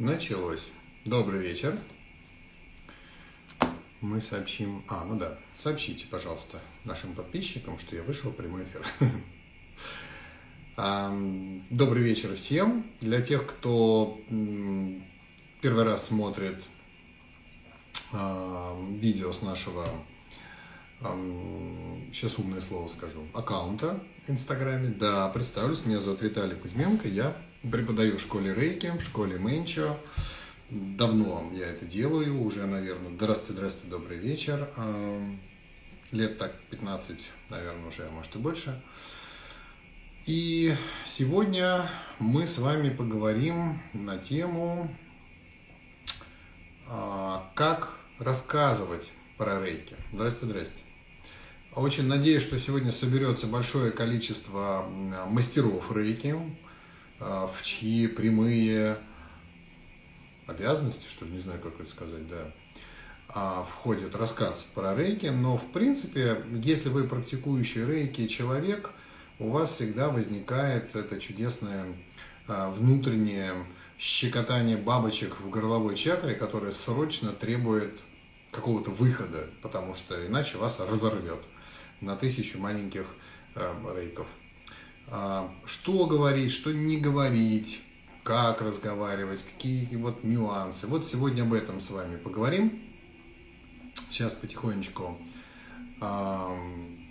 Началось. Добрый вечер. Мы сообщим... А, ну да. Сообщите, пожалуйста, нашим подписчикам, что я вышел в прямой эфир. Добрый вечер всем. Для тех, кто первый раз смотрит видео с нашего, сейчас умное слово скажу, аккаунта в Инстаграме. Да, представлюсь, меня зовут Виталий Кузьменко, я Преподаю в школе Рейки, в школе Менчо. Давно я это делаю, уже, наверное, здравствуйте, здравствуйте, добрый вечер. Лет так 15, наверное, уже, а может и больше. И сегодня мы с вами поговорим на тему, а, как рассказывать про рейки. Здрасте, здрасте. Очень надеюсь, что сегодня соберется большое количество мастеров рейки, а, в чьи прямые обязанности, что ли, не знаю, как это сказать, да, а, входит рассказ про рейки, но в принципе, если вы практикующий рейки человек, у вас всегда возникает это чудесное а, внутреннее щекотание бабочек в горловой чакре, которое срочно требует какого-то выхода, потому что иначе вас разорвет на тысячу маленьких рейков. А, что говорить, что не говорить, как разговаривать, какие вот нюансы. Вот сегодня об этом с вами поговорим. Сейчас потихонечку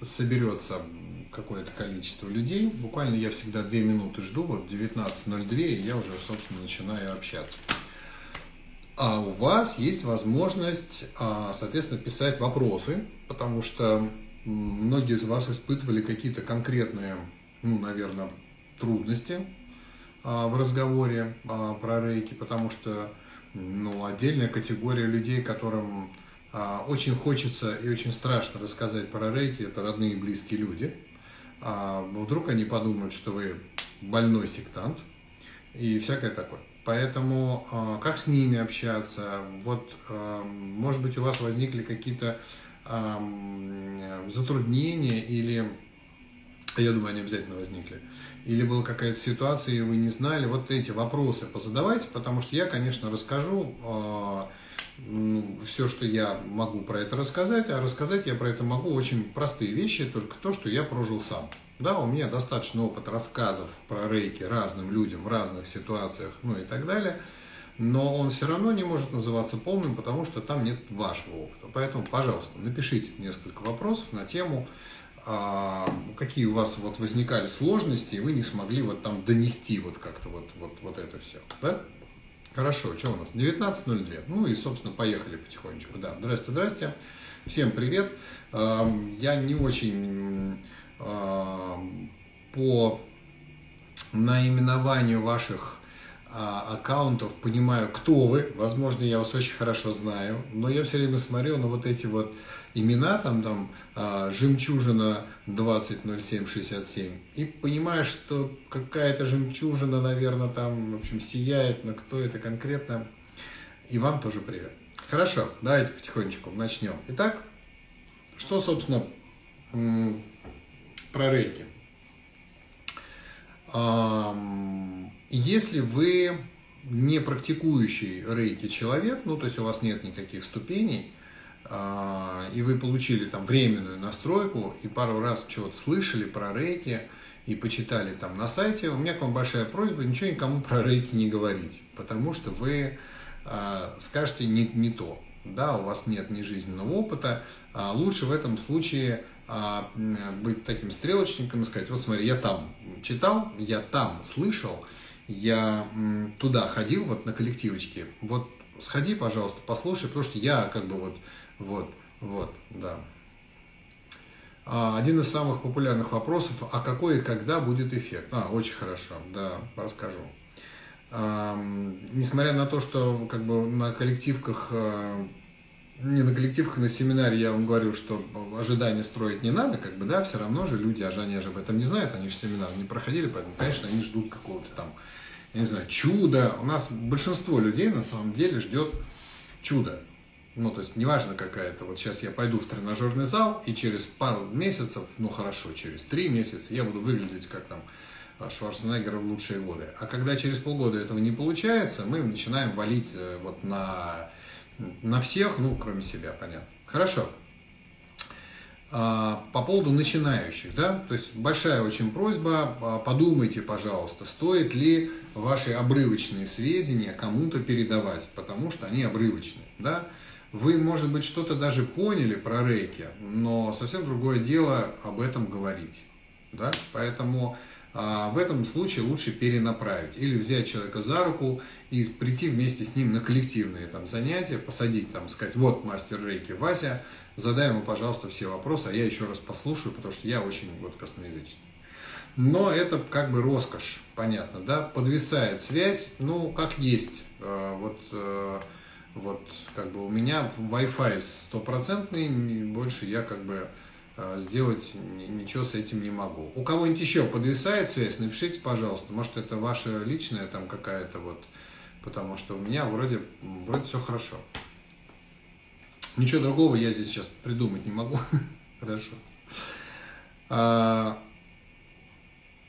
соберется какое-то количество людей. Буквально я всегда две минуты жду, вот 19.02, и я уже, собственно, начинаю общаться. А у вас есть возможность, а, соответственно, писать вопросы, потому что многие из вас испытывали какие-то конкретные ну, наверное, трудности а, в разговоре а, про рейки, потому что ну, отдельная категория людей, которым а, очень хочется и очень страшно рассказать про рейки, это родные и близкие люди. Вдруг они подумают, что вы больной сектант и всякое такое. Поэтому как с ними общаться? Вот, может быть, у вас возникли какие-то затруднения или я думаю, они обязательно возникли. Или была какая-то ситуация, и вы не знали. Вот эти вопросы позадавайте, потому что я, конечно, расскажу э, ну, все, что я могу про это рассказать, а рассказать я про это могу очень простые вещи, только то, что я прожил сам. Да, у меня достаточно опыт рассказов про рейки разным людям в разных ситуациях, ну и так далее. Но он все равно не может называться полным, потому что там нет вашего опыта. Поэтому, пожалуйста, напишите несколько вопросов на тему а, какие у вас вот возникали сложности, и вы не смогли вот там донести вот как-то вот, вот, вот это все, да? Хорошо, что у нас? 19.02. Ну и, собственно, поехали потихонечку. Да, здрасте, здрасте. Всем привет. Я не очень по наименованию ваших а, аккаунтов понимаю, кто вы. Возможно, я вас очень хорошо знаю, но я все время смотрю на вот эти вот имена, там, там, а, жемчужина 200767, и понимаю, что какая-то жемчужина, наверное, там, в общем, сияет, но кто это конкретно. И вам тоже привет. Хорошо, давайте потихонечку начнем. Итак, что, собственно, про рейки? Если вы не практикующий рейки человек, ну то есть у вас нет никаких ступеней, и вы получили там временную настройку и пару раз чего-то слышали про рейки и почитали там на сайте, у меня к вам большая просьба ничего никому про рейки не говорить, потому что вы а, скажете не, не то. Да, у вас нет ни жизненного опыта, а лучше в этом случае а, быть таким стрелочником и сказать, вот смотри, я там читал, я там слышал, я туда ходил, вот на коллективочке, вот сходи, пожалуйста, послушай, потому что я как бы вот, вот, вот, да. А, один из самых популярных вопросов, а какой и когда будет эффект? А, очень хорошо, да, расскажу. Несмотря на то, что как бы на коллективках а, не на коллективах, на семинаре я вам говорю, что ожидания строить не надо, как бы, да, все равно же люди, а они же об этом не знают, они же семинар не проходили, поэтому, конечно, они ждут какого-то там, я не знаю, чуда. У нас большинство людей на самом деле ждет чуда. Ну, то есть, неважно какая-то, вот сейчас я пойду в тренажерный зал, и через пару месяцев, ну, хорошо, через три месяца я буду выглядеть как там Шварценеггера в лучшие годы. А когда через полгода этого не получается, мы начинаем валить э, вот на, на всех, ну, кроме себя, понятно. Хорошо. А, по поводу начинающих, да, то есть большая очень просьба, а, подумайте, пожалуйста, стоит ли ваши обрывочные сведения кому-то передавать, потому что они обрывочные, да. Вы, может быть, что-то даже поняли про рейки, но совсем другое дело об этом говорить, да, поэтому а, в этом случае лучше перенаправить. Или взять человека за руку и прийти вместе с ним на коллективные там, занятия, посадить там, сказать, вот мастер рейки Вася, задай ему, пожалуйста, все вопросы, а я еще раз послушаю, потому что я очень вот косноязычный. Но это как бы роскошь, понятно, да, подвисает связь, ну, как есть, а, вот, э, вот, как бы у меня Wi-Fi стопроцентный, больше я как бы а, сделать ничего с этим не могу. У кого-нибудь еще подвисает связь, напишите, пожалуйста. Может, это ваша личная там какая-то вот, потому что у меня вроде, вроде все хорошо. Ничего другого я здесь сейчас придумать не могу. Хорошо.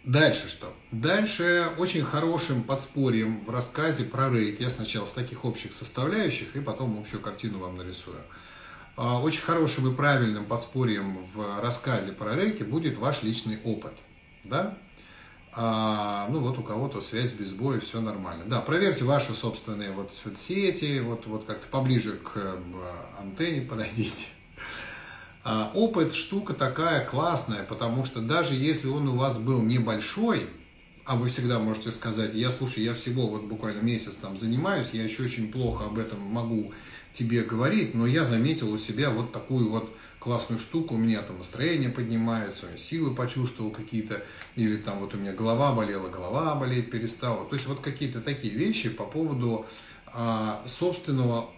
Дальше что? Дальше очень хорошим подспорьем в рассказе про рейд. Я сначала с таких общих составляющих и потом общую картину вам нарисую. А, очень хорошим и правильным подспорьем в рассказе про рейки будет ваш личный опыт. Да? А, ну вот у кого-то связь без боя, все нормально. Да, проверьте ваши собственные вот соцсети, вот, вот как-то поближе к э, антенне подойдите. А, опыт штука такая классная, потому что даже если он у вас был небольшой, а вы всегда можете сказать, я слушай, я всего вот буквально месяц там занимаюсь, я еще очень плохо об этом могу тебе говорить, но я заметил у себя вот такую вот классную штуку, у меня там настроение поднимается, силы почувствовал какие-то, или там вот у меня голова болела, голова болеть перестала. То есть вот какие-то такие вещи по поводу а, собственного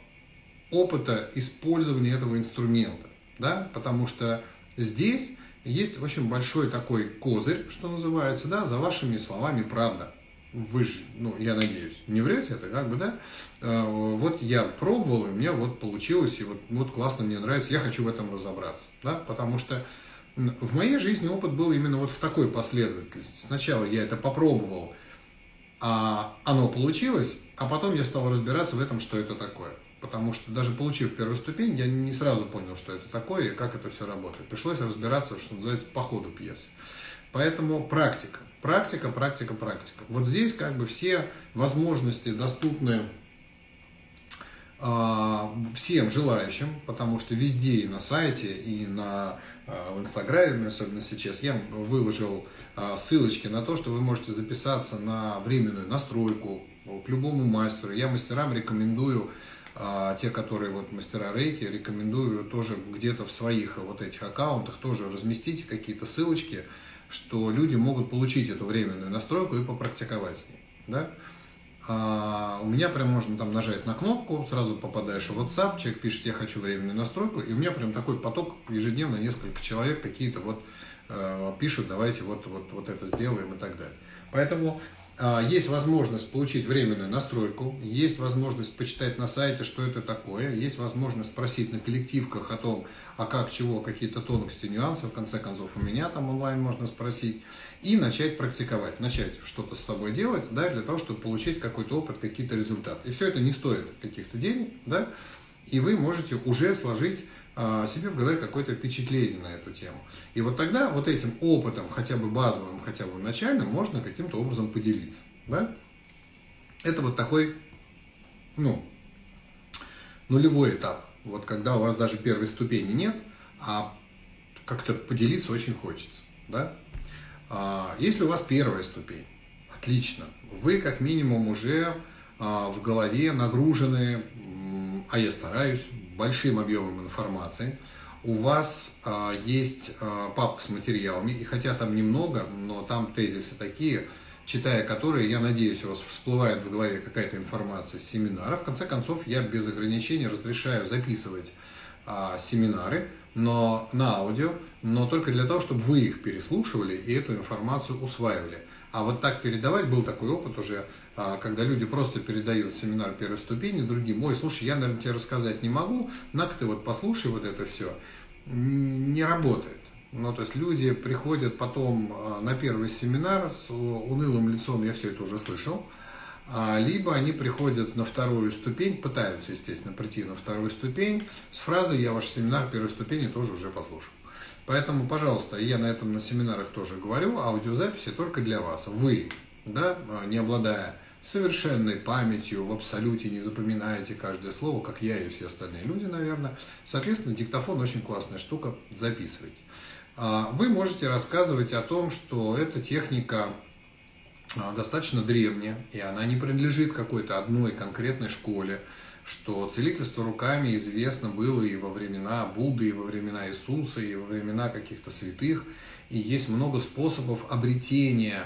опыта использования этого инструмента, да, потому что здесь есть очень большой такой козырь, что называется, да, за вашими словами правда вы же, ну, я надеюсь, не врете это, как бы, да? А, вот я пробовал, и меня вот получилось, и вот, вот классно, мне нравится, я хочу в этом разобраться, да? Потому что в моей жизни опыт был именно вот в такой последовательности. Сначала я это попробовал, а оно получилось, а потом я стал разбираться в этом, что это такое. Потому что даже получив первую ступень, я не сразу понял, что это такое и как это все работает. Пришлось разбираться, что называется, по ходу пьесы. Поэтому практика. Практика, практика, практика. Вот здесь как бы все возможности доступны э, всем желающим, потому что везде и на сайте, и на, э, в Инстаграме, особенно сейчас, я выложил э, ссылочки на то, что вы можете записаться на временную настройку к любому мастеру. Я мастерам рекомендую а те, которые вот мастера рейки, рекомендую тоже где-то в своих вот этих аккаунтах тоже разместите какие-то ссылочки, что люди могут получить эту временную настройку и попрактиковать с ней. Да? А у меня прям можно там нажать на кнопку, сразу попадаешь в WhatsApp, человек пишет, я хочу временную настройку, и у меня прям такой поток ежедневно, несколько человек какие-то вот э, пишут, давайте вот, вот, вот это сделаем и так далее. Поэтому есть возможность получить временную настройку, есть возможность почитать на сайте, что это такое, есть возможность спросить на коллективках о том, а как, чего, какие-то тонкости, нюансы, в конце концов, у меня там онлайн можно спросить, и начать практиковать, начать что-то с собой делать, да, для того, чтобы получить какой-то опыт, какие-то результаты. И все это не стоит каких-то денег, да, и вы можете уже сложить а, себе в голове какое-то впечатление на эту тему. И вот тогда вот этим опытом, хотя бы базовым, хотя бы начальным, можно каким-то образом поделиться. Да? Это вот такой, ну, нулевой этап. Вот когда у вас даже первой ступени нет, а как-то поделиться очень хочется. Да? А, если у вас первая ступень, отлично. Вы как минимум уже а, в голове нагружены, а я стараюсь, большим объемом информации, у вас э, есть э, папка с материалами, и хотя там немного, но там тезисы такие, читая которые, я надеюсь, у вас всплывает в голове какая-то информация с семинара. В конце концов, я без ограничений разрешаю записывать э, семинары, но на аудио, но только для того, чтобы вы их переслушивали и эту информацию усваивали. А вот так передавать, был такой опыт уже, когда люди просто передают семинар первой ступени другим. Ой, слушай, я, наверное, тебе рассказать не могу, на ты вот послушай вот это все. Не работает. Ну, то есть люди приходят потом а, на первый семинар с унылым лицом, я все это уже слышал, а, либо они приходят на вторую ступень, пытаются, естественно, прийти на вторую ступень с фразой «я ваш семинар первой ступени тоже уже послушал». Поэтому, пожалуйста, я на этом на семинарах тоже говорю, аудиозаписи только для вас. Вы, да, а, не обладая совершенной памятью, в абсолюте не запоминаете каждое слово, как я и все остальные люди, наверное. Соответственно, диктофон очень классная штука, записывайте. А, вы можете рассказывать о том, что эта техника а, достаточно древняя, и она не принадлежит какой-то одной конкретной школе, что целительство руками известно было и во времена Будды, и во времена Иисуса, и во времена каких-то святых, и есть много способов обретения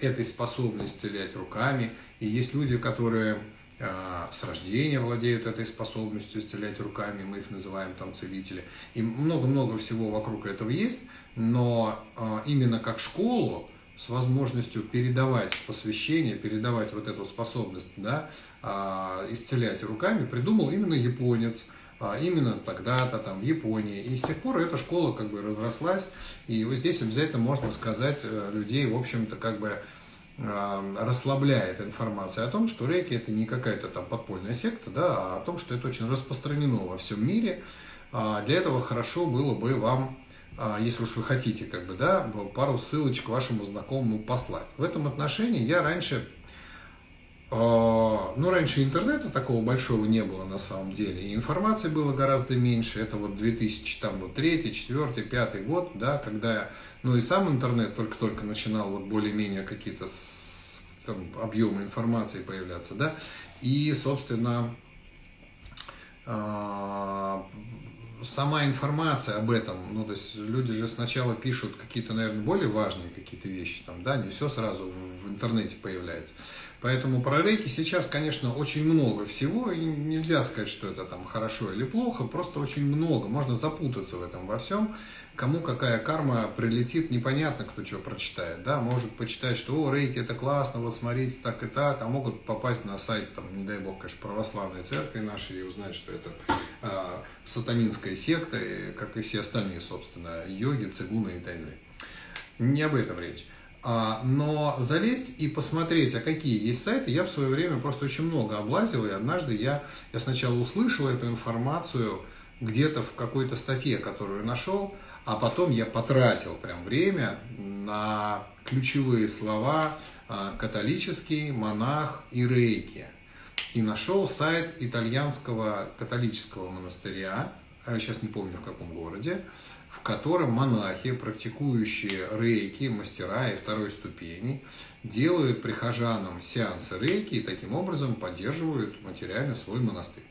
этой способности исцелять руками, и есть люди, которые а, с рождения владеют этой способностью исцелять руками, мы их называем там целители. И много-много всего вокруг этого есть, но а, именно как школу с возможностью передавать посвящение, передавать вот эту способность, да, а, исцелять руками, придумал именно японец, именно тогда-то там в Японии. И с тех пор эта школа как бы разрослась, и вот здесь обязательно можно сказать э, людей, в общем-то, как бы расслабляет информация о том, что рейки это не какая-то там подпольная секта, да, а о том, что это очень распространено во всем мире. А, для этого хорошо было бы вам, а, если уж вы хотите, как бы, да, пару ссылочек вашему знакомому послать. В этом отношении я раньше, ну, раньше интернета такого большого не было на самом деле, и информации было гораздо меньше. Это вот 2003, 2004, 2005 год, да, когда ну и сам интернет только-только начинал вот более-менее какие-то объемы информации появляться, да, и, собственно, а, сама информация об этом, ну, то есть люди же сначала пишут какие-то, наверное, более важные какие-то вещи, там, да, не все сразу в интернете появляется. Поэтому про рейки сейчас, конечно, очень много всего, и нельзя сказать, что это там хорошо или плохо, просто очень много, можно запутаться в этом во всем, кому какая карма прилетит, непонятно, кто что прочитает, да, может почитать, что, о, рейки это классно, вот смотрите, так и так, а могут попасть на сайт, там, не дай бог, конечно, православной церкви нашей и узнать, что это э, сатанинская секта, и, как и все остальные, собственно, йоги, цигуны и тайзы. Не об этом речь. А, но залезть и посмотреть, а какие есть сайты, я в свое время просто очень много облазил, и однажды я, я сначала услышал эту информацию где-то в какой-то статье, которую нашел, а потом я потратил прям время на ключевые слова а, католический, монах и рейки. И нашел сайт итальянского католического монастыря, я сейчас не помню в каком городе, в котором монахи, практикующие рейки, мастера и второй ступени, делают прихожанам сеансы рейки и таким образом поддерживают материально свой монастырь.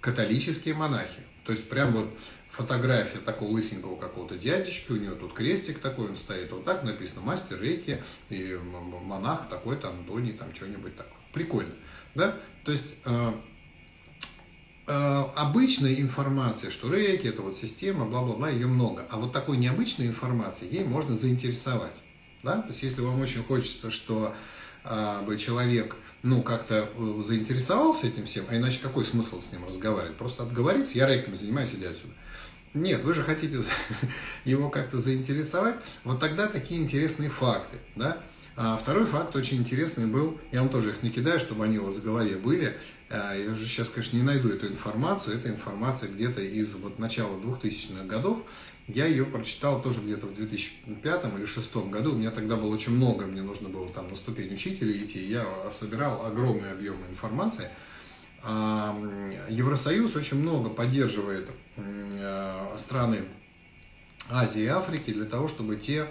Католические монахи. То есть прям вот фотография такого лысенького какого-то дядечки, у него тут крестик такой, он стоит вот так, написано мастер рейки, и монах такой-то, Антоний, там что-нибудь такое. Прикольно, да? То есть э, обычной информации, что рейки, это вот система, бла-бла-бла, ее много. А вот такой необычной информации, ей можно заинтересовать, да? То есть если вам очень хочется, что э, бы человек ну, как-то э, заинтересовался этим всем, а иначе какой смысл с ним разговаривать? Просто отговориться, я рейками занимаюсь, иди отсюда. Нет, вы же хотите его как-то заинтересовать. Вот тогда такие интересные факты, да. А второй факт очень интересный был, я вам тоже их не кидаю, чтобы они у вас в голове были. А, я уже сейчас, конечно, не найду эту информацию. Эта информация где-то из вот начала 2000-х годов. Я ее прочитал тоже где-то в 2005 или 2006 году. У меня тогда было очень много, мне нужно было там на ступень учителя идти. Я собирал огромный объем информации. Евросоюз очень много поддерживает э, страны Азии и Африки для того, чтобы те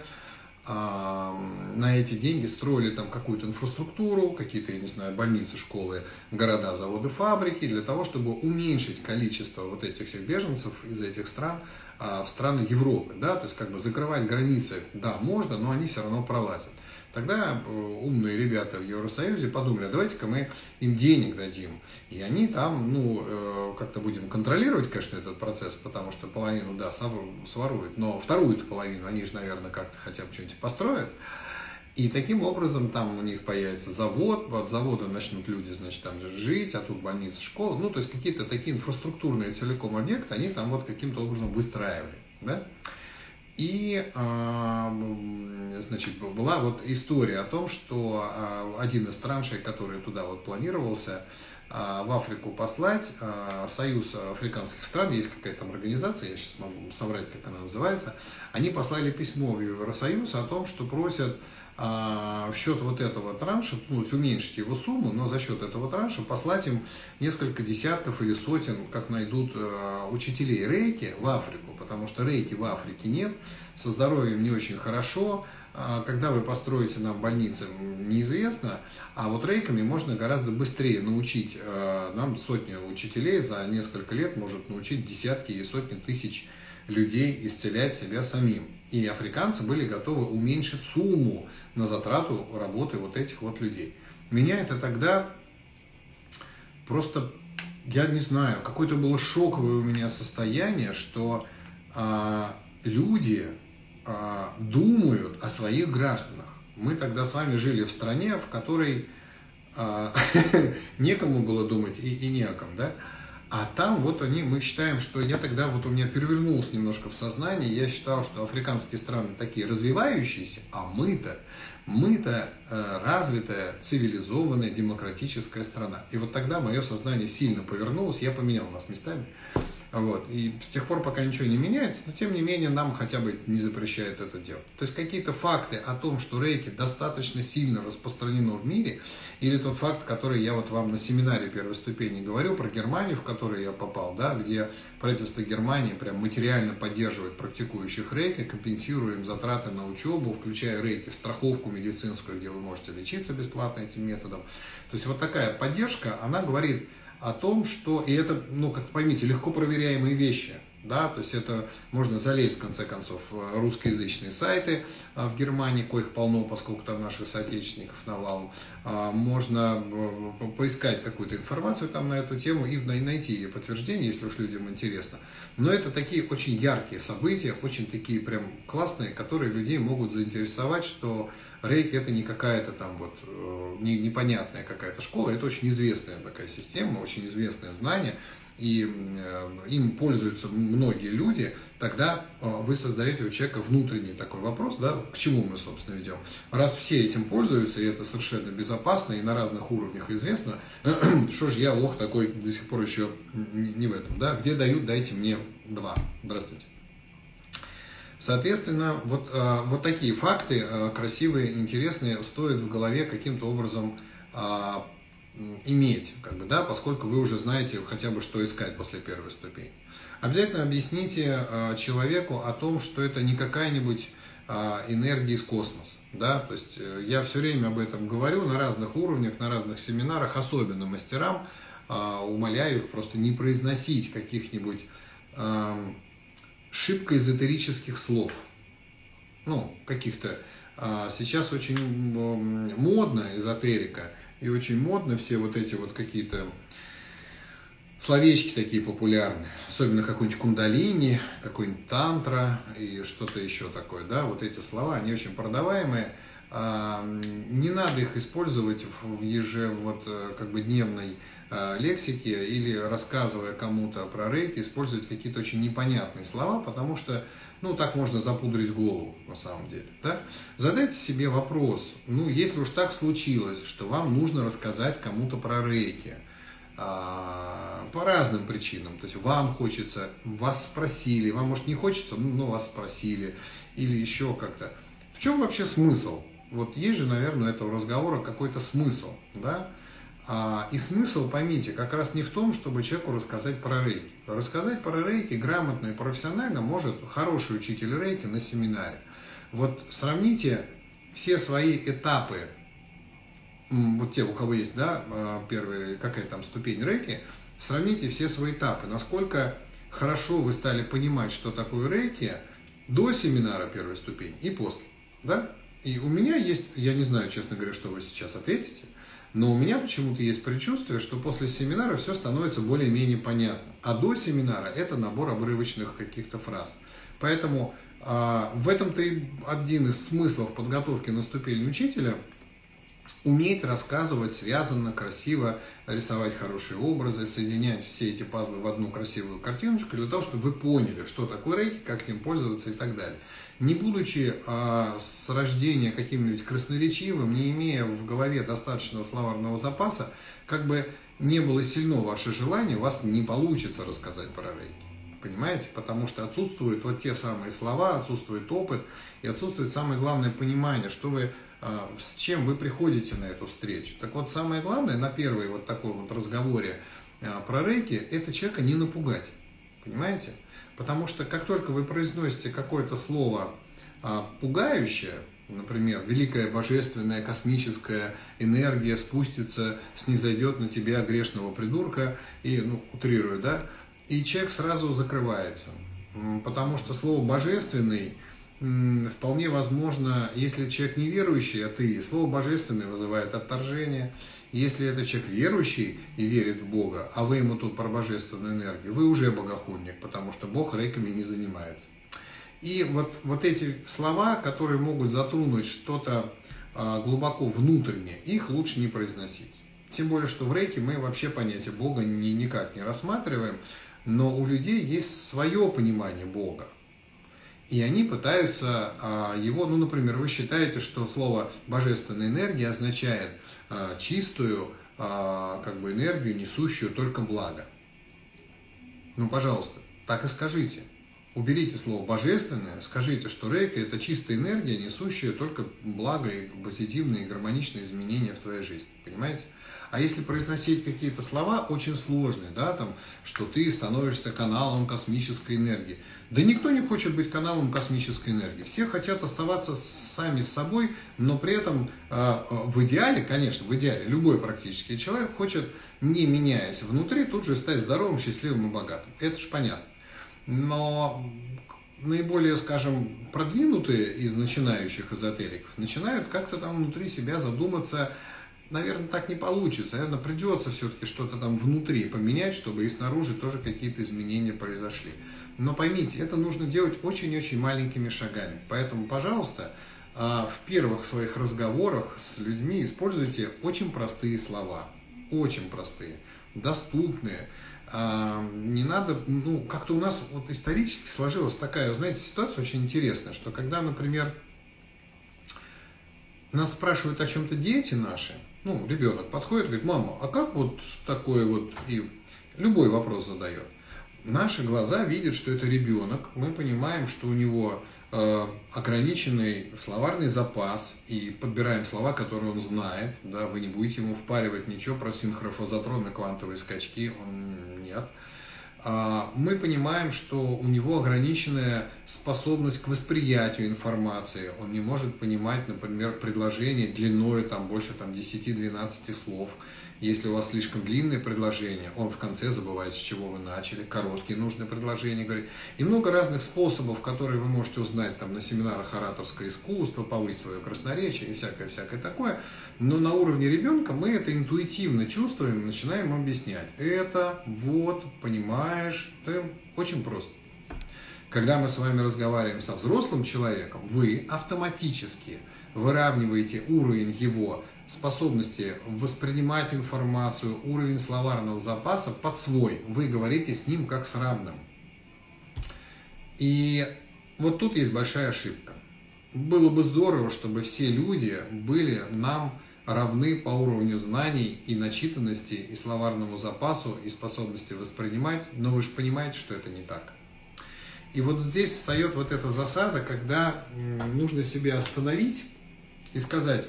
на эти деньги строили там какую-то инфраструктуру, какие-то, я не знаю, больницы, школы, города, заводы, фабрики, для того, чтобы уменьшить количество вот этих всех беженцев из этих стран а, в страны Европы, да, то есть как бы закрывать границы, да, можно, но они все равно пролазят. Тогда э, умные ребята в Евросоюзе подумали, а давайте-ка мы им денег дадим. И они там, ну, э, как-то будем контролировать, конечно, этот процесс, потому что половину, да, своруют, но вторую половину они же, наверное, как-то хотя бы что-нибудь построят. И таким образом там у них появится завод, от завода начнут люди, значит, там жить, а тут больница, школа. Ну, то есть какие-то такие инфраструктурные целиком объекты, они там вот каким-то образом выстраивали, да. И, значит, была вот история о том, что один из траншей, который туда вот планировался, в Африку послать, Союз африканских стран, есть какая-то там организация, я сейчас могу соврать, как она называется, они послали письмо в Евросоюз о том, что просят а, в счет вот этого транша, ну, уменьшить его сумму, но за счет этого транша послать им несколько десятков или сотен, как найдут э, учителей рейки в Африку, потому что рейки в Африке нет, со здоровьем не очень хорошо, а, когда вы построите нам больницы, неизвестно, а вот рейками можно гораздо быстрее научить, э, нам сотни учителей за несколько лет может научить десятки и сотни тысяч людей исцелять себя самим. И африканцы были готовы уменьшить сумму на затрату работы вот этих вот людей. Меня это тогда просто, я не знаю, какое-то было шоковое у меня состояние, что а, люди а, думают о своих гражданах. Мы тогда с вами жили в стране, в которой а, некому было думать и, и не о ком, да? А там вот они, мы считаем, что я тогда, вот у меня перевернулось немножко в сознании, я считал, что африканские страны такие развивающиеся, а мы-то, мы-то э, развитая, цивилизованная, демократическая страна. И вот тогда мое сознание сильно повернулось, я поменял нас местами. Вот. И с тех пор, пока ничего не меняется, но тем не менее нам хотя бы не запрещают это делать. То есть какие-то факты о том, что рейки достаточно сильно распространено в мире, или тот факт, который я вот вам на семинаре первой ступени говорил про Германию, в которую я попал, да, где правительство Германии прям материально поддерживает практикующих рейки, компенсируя им затраты на учебу, включая рейки в страховку медицинскую, где вы можете лечиться бесплатно этим методом. То есть вот такая поддержка, она говорит, о том, что, и это, ну, как поймите, легко проверяемые вещи, да, то есть это можно залезть, в конце концов, в русскоязычные сайты а, в Германии, коих полно, поскольку там наших соотечественников навалом, а, можно э, поискать какую-то информацию там на эту тему и найти ее подтверждение, если уж людям интересно. Но это такие очень яркие события, очень такие прям классные, которые людей могут заинтересовать, что Рейки это не какая-то там вот э, не, непонятная какая-то школа, это очень известная такая система, очень известное знание, и э, им пользуются многие люди, тогда э, вы создаете у человека внутренний такой вопрос, да, к чему мы, собственно, ведем. Раз все этим пользуются, и это совершенно безопасно, и на разных уровнях известно, что же я лох такой до сих пор еще не в этом, да, где дают, дайте мне два. Здравствуйте. Соответственно, вот, э, вот такие факты красивые, интересные, стоит в голове каким-то образом э, иметь, как бы, да, поскольку вы уже знаете хотя бы, что искать после первой ступени. Обязательно объясните человеку о том, что это не какая-нибудь энергия из космоса. Да? То есть я все время об этом говорю на разных уровнях, на разных семинарах, особенно мастерам, умоляю их просто не произносить каких-нибудь шибко эзотерических слов. Ну, каких-то. А, сейчас очень модно эзотерика, и очень модно все вот эти вот какие-то словечки такие популярные, особенно какой-нибудь кундалини, какой-нибудь тантра и что-то еще такое, да, вот эти слова, они очень продаваемые, а, не надо их использовать в еже, вот, э, как бы дневной Э, лексики или рассказывая кому-то про рейки, использовать какие-то очень непонятные слова, потому что, ну, так можно запудрить голову на самом деле. Да? Задайте себе вопрос, ну, если уж так случилось, что вам нужно рассказать кому-то про рейки, а, по разным причинам. То есть вам хочется, вас спросили, вам может не хочется, но вас спросили, или еще как-то. В чем вообще смысл? Вот есть же, наверное, у этого разговора какой-то смысл, да? А, и смысл, поймите, как раз не в том, чтобы человеку рассказать про рейки. Рассказать про рейки грамотно и профессионально может хороший учитель рейки на семинаре. Вот сравните все свои этапы, вот те, у кого есть, да, а, первые, какая там ступень рейки, сравните все свои этапы, насколько хорошо вы стали понимать, что такое рейки до семинара первой ступени и после, да? И у меня есть, я не знаю, честно говоря, что вы сейчас ответите, но у меня почему-то есть предчувствие, что после семинара все становится более-менее понятно. А до семинара это набор обрывочных каких-то фраз. Поэтому а, в этом-то и один из смыслов подготовки на ступень учителя уметь рассказывать связанно, красиво, рисовать хорошие образы, соединять все эти пазлы в одну красивую картиночку для того, чтобы вы поняли, что такое рейки, как этим пользоваться и так далее. Не будучи а, с рождения каким-нибудь красноречивым, не имея в голове достаточного словарного запаса, как бы не было сильно ваше желание, у вас не получится рассказать про рейки. Понимаете? Потому что отсутствуют вот те самые слова, отсутствует опыт и отсутствует самое главное понимание, что вы а, с чем вы приходите на эту встречу. Так вот, самое главное на первой вот такой вот разговоре а, про рейки, это человека не напугать. Понимаете? Потому что как только вы произносите какое-то слово а, пугающее, например, великая божественная космическая энергия спустится, снизойдет на тебя грешного придурка, и, ну, утрирую, да, и человек сразу закрывается. Потому что слово «божественный» вполне возможно, если человек неверующий, а ты, слово божественное вызывает отторжение. Если это человек верующий и верит в Бога, а вы ему тут про божественную энергию, вы уже богохульник, потому что Бог рейками не занимается. И вот, вот эти слова, которые могут затронуть что-то а, глубоко внутреннее, их лучше не произносить. Тем более, что в рейке мы вообще понятие Бога ни, никак не рассматриваем, но у людей есть свое понимание Бога. И они пытаются а, его, ну, например, вы считаете, что слово божественная энергия означает а, чистую а, как бы энергию, несущую только благо. Ну, пожалуйста, так и скажите. Уберите слово «божественное», скажите, что рейка – это чистая энергия, несущая только благо и позитивные, и гармоничные изменения в твоей жизни. Понимаете? А если произносить какие-то слова очень сложные, да, там, что ты становишься каналом космической энергии. Да никто не хочет быть каналом космической энергии. Все хотят оставаться сами с собой, но при этом э, в идеале, конечно, в идеале, любой практически человек хочет, не меняясь внутри, тут же стать здоровым, счастливым и богатым. Это же понятно. Но наиболее, скажем, продвинутые из начинающих эзотериков начинают как-то там внутри себя задуматься наверное, так не получится. Наверное, придется все-таки что-то там внутри поменять, чтобы и снаружи тоже какие-то изменения произошли. Но поймите, это нужно делать очень-очень маленькими шагами. Поэтому, пожалуйста, а, в первых своих разговорах с людьми используйте очень простые слова. Очень простые, доступные. А, не надо, ну, как-то у нас вот исторически сложилась такая, знаете, ситуация очень интересная, что когда, например, нас спрашивают о чем-то дети наши, ну, ребенок подходит говорит, мама, а как вот такое вот, и любой вопрос задает. Наши глаза видят, что это ребенок, мы понимаем, что у него э, ограниченный словарный запас, и подбираем слова, которые он знает, да, вы не будете ему впаривать ничего про синхрофазотроны, квантовые скачки, он нет. А, мы понимаем, что у него ограниченная способность к восприятию информации. Он не может понимать, например, предложение длиной там, больше там, 10-12 слов. Если у вас слишком длинное предложение, он в конце забывает, с чего вы начали, короткие нужные предложения говорит. И много разных способов, которые вы можете узнать там, на семинарах ораторское искусство, повысить свое красноречие и всякое-всякое такое. Но на уровне ребенка мы это интуитивно чувствуем, начинаем объяснять. Это, вот, понимаешь, это очень просто. Когда мы с вами разговариваем со взрослым человеком, вы автоматически выравниваете уровень его способности воспринимать информацию, уровень словарного запаса под свой. Вы говорите с ним как с равным. И вот тут есть большая ошибка. Было бы здорово, чтобы все люди были нам равны по уровню знаний и начитанности, и словарному запасу, и способности воспринимать, но вы же понимаете, что это не так. И вот здесь встает вот эта засада, когда нужно себя остановить и сказать,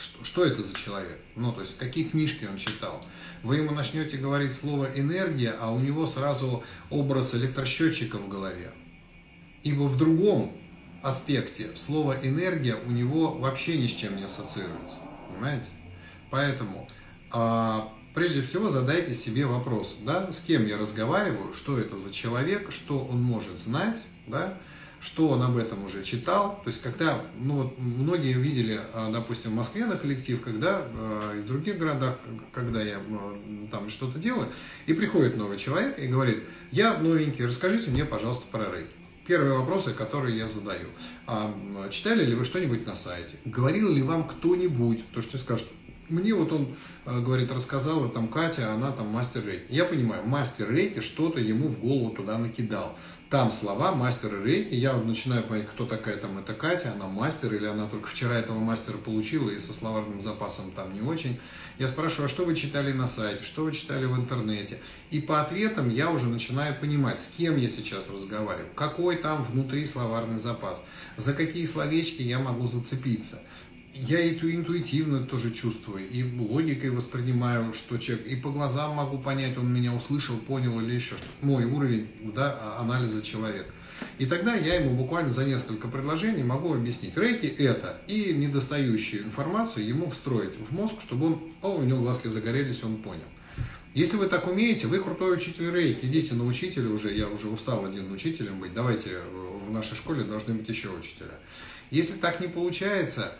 что, что это за человек, ну, то есть, какие книжки он читал. Вы ему начнете говорить слово «энергия», а у него сразу образ электросчетчика в голове. Ибо в другом аспекте слово «энергия» у него вообще ни с чем не ассоциируется. Понимаете? Поэтому а, прежде всего задайте себе вопрос, да, с кем я разговариваю, что это за человек, что он может знать, да, что он об этом уже читал. То есть, когда, ну вот, многие видели, а, допустим, в Москве на коллектив, когда а, и в других городах, когда я а, там что-то делаю, и приходит новый человек и говорит, я новенький, расскажите мне, пожалуйста, про рейки. Первые вопросы, которые я задаю. А, читали ли вы что-нибудь на сайте? Говорил ли вам кто-нибудь, то что скажет, мне вот он, говорит, рассказала, там Катя, она там мастер рейки. Я понимаю, мастер рейки что-то ему в голову туда накидал. Там слова мастера рейки, я начинаю понимать, кто такая там эта Катя, она мастер или она только вчера этого мастера получила и со словарным запасом там не очень. Я спрашиваю, а что вы читали на сайте, что вы читали в интернете? И по ответам я уже начинаю понимать, с кем я сейчас разговариваю, какой там внутри словарный запас, за какие словечки я могу зацепиться я это интуитивно тоже чувствую, и логикой воспринимаю, что человек, и по глазам могу понять, он меня услышал, понял или еще что Мой уровень да, а, анализа человека. И тогда я ему буквально за несколько предложений могу объяснить. Рейки это и недостающую информацию ему встроить в мозг, чтобы он, о, у него глазки загорелись, он понял. Если вы так умеете, вы крутой учитель рейки, идите на учителя уже, я уже устал один учителем быть, давайте в нашей школе должны быть еще учителя. Если так не получается,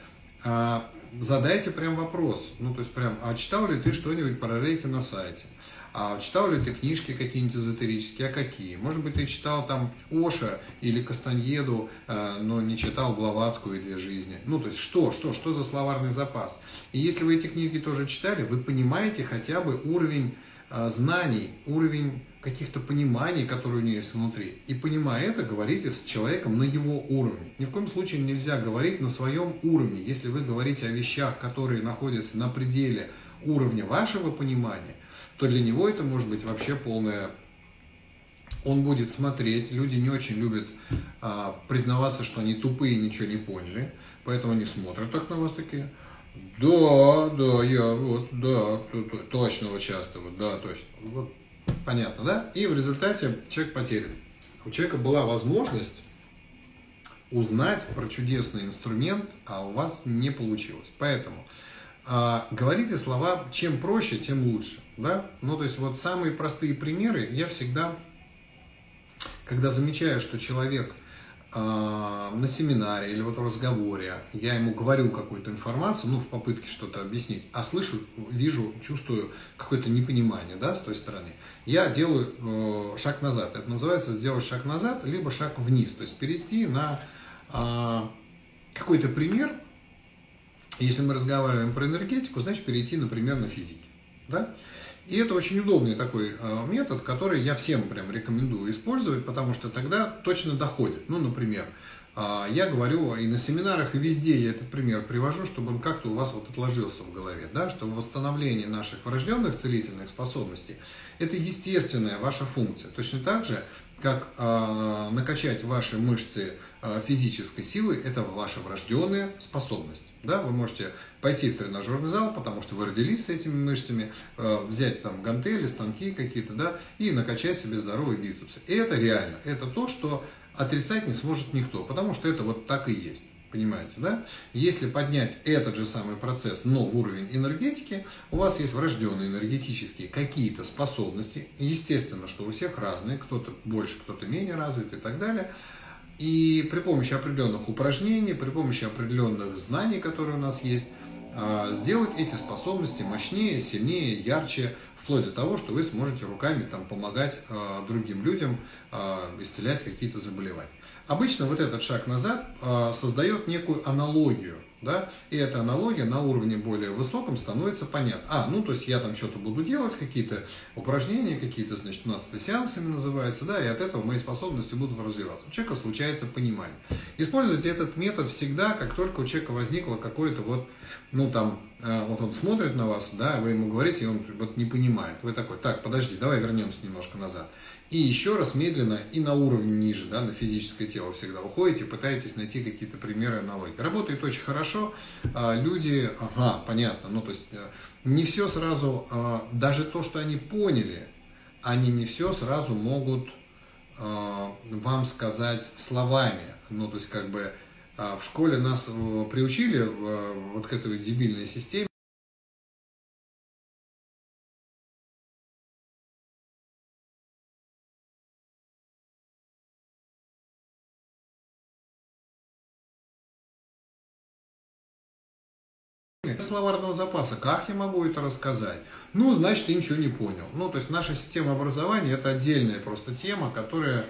а, задайте прям вопрос. Ну, то есть прям, а читал ли ты что-нибудь про рейки на сайте? А читал ли ты книжки какие-нибудь эзотерические? А какие? Может быть, ты читал там Оша или Кастаньеду, а, но не читал Блаватскую и «Две жизни». Ну, то есть что, что, что за словарный запас? И если вы эти книги тоже читали, вы понимаете хотя бы уровень знаний, уровень каких-то пониманий, которые у нее есть внутри. И понимая это, говорите с человеком на его уровне. Ни в коем случае нельзя говорить на своем уровне. Если вы говорите о вещах, которые находятся на пределе уровня вашего понимания, то для него это может быть вообще полное он будет смотреть, люди не очень любят а, признаваться, что они тупые, ничего не поняли, поэтому они смотрят так на вас такие. Да, да, я вот, да, точно вот часто, вот, да, точно. Вот Понятно, да? И в результате человек потерян. У человека была возможность узнать про чудесный инструмент, а у вас не получилось. Поэтому э, говорите слова, чем проще, тем лучше. Да? Ну, то есть вот самые простые примеры я всегда, когда замечаю, что человек а, на семинаре или вот в разговоре я ему говорю какую-то информацию, ну, в попытке что-то объяснить, а слышу, вижу, чувствую какое-то непонимание, да, с той стороны, я делаю э, шаг назад. Это называется сделать шаг назад, либо шаг вниз, то есть перейти на э, какой-то пример. Если мы разговариваем про энергетику, значит перейти, например, на физике, да. И это очень удобный такой э, метод, который я всем прям рекомендую использовать, потому что тогда точно доходит. Ну, например, э, я говорю и на семинарах, и везде я этот пример привожу, чтобы он как-то у вас вот отложился в голове, да, что восстановление наших врожденных целительных способностей – это естественная ваша функция. Точно так же, как э, накачать ваши мышцы э, физической силой, это ваша врожденная способность. Да? Вы можете пойти в тренажерный зал, потому что вы родились с этими мышцами, э, взять там гантели, станки какие-то, да, и накачать себе здоровые бицепсы. И это реально, это то, что отрицать не сможет никто, потому что это вот так и есть. Понимаете, да? Если поднять этот же самый процесс, но в уровень энергетики, у вас есть врожденные энергетические какие-то способности. Естественно, что у всех разные, кто-то больше, кто-то менее развит и так далее. И при помощи определенных упражнений, при помощи определенных знаний, которые у нас есть, а, сделать эти способности мощнее, сильнее, ярче, вплоть до того, что вы сможете руками там, помогать э, другим людям э, исцелять какие-то заболевания. Обычно вот этот шаг назад э, создает некую аналогию, да, и эта аналогия на уровне более высоком становится понятна. А, ну, то есть я там что-то буду делать, какие-то упражнения, какие-то, значит, у нас это сеансами называется, да, и от этого мои способности будут развиваться. У человека случается понимание. Используйте этот метод всегда, как только у человека возникло какое-то вот, ну, там, э, вот он смотрит на вас, да, вы ему говорите, и он вот не понимает. Вы такой, так, подожди, давай вернемся немножко назад. И еще раз медленно и на уровне ниже, да, на физическое тело всегда уходите, пытаетесь найти какие-то примеры аналогии. Работает очень хорошо. А, люди, ага, понятно, ну то есть э, не все сразу, а, даже то, что они поняли, они не все сразу могут а, вам сказать словами. Ну то есть как бы в школе нас э, приучили э, вот к этой дебильной системе, словарного запаса. Как я могу это рассказать? Ну, значит, ты ничего не понял. Ну, то есть наша система образования – это отдельная просто тема, которая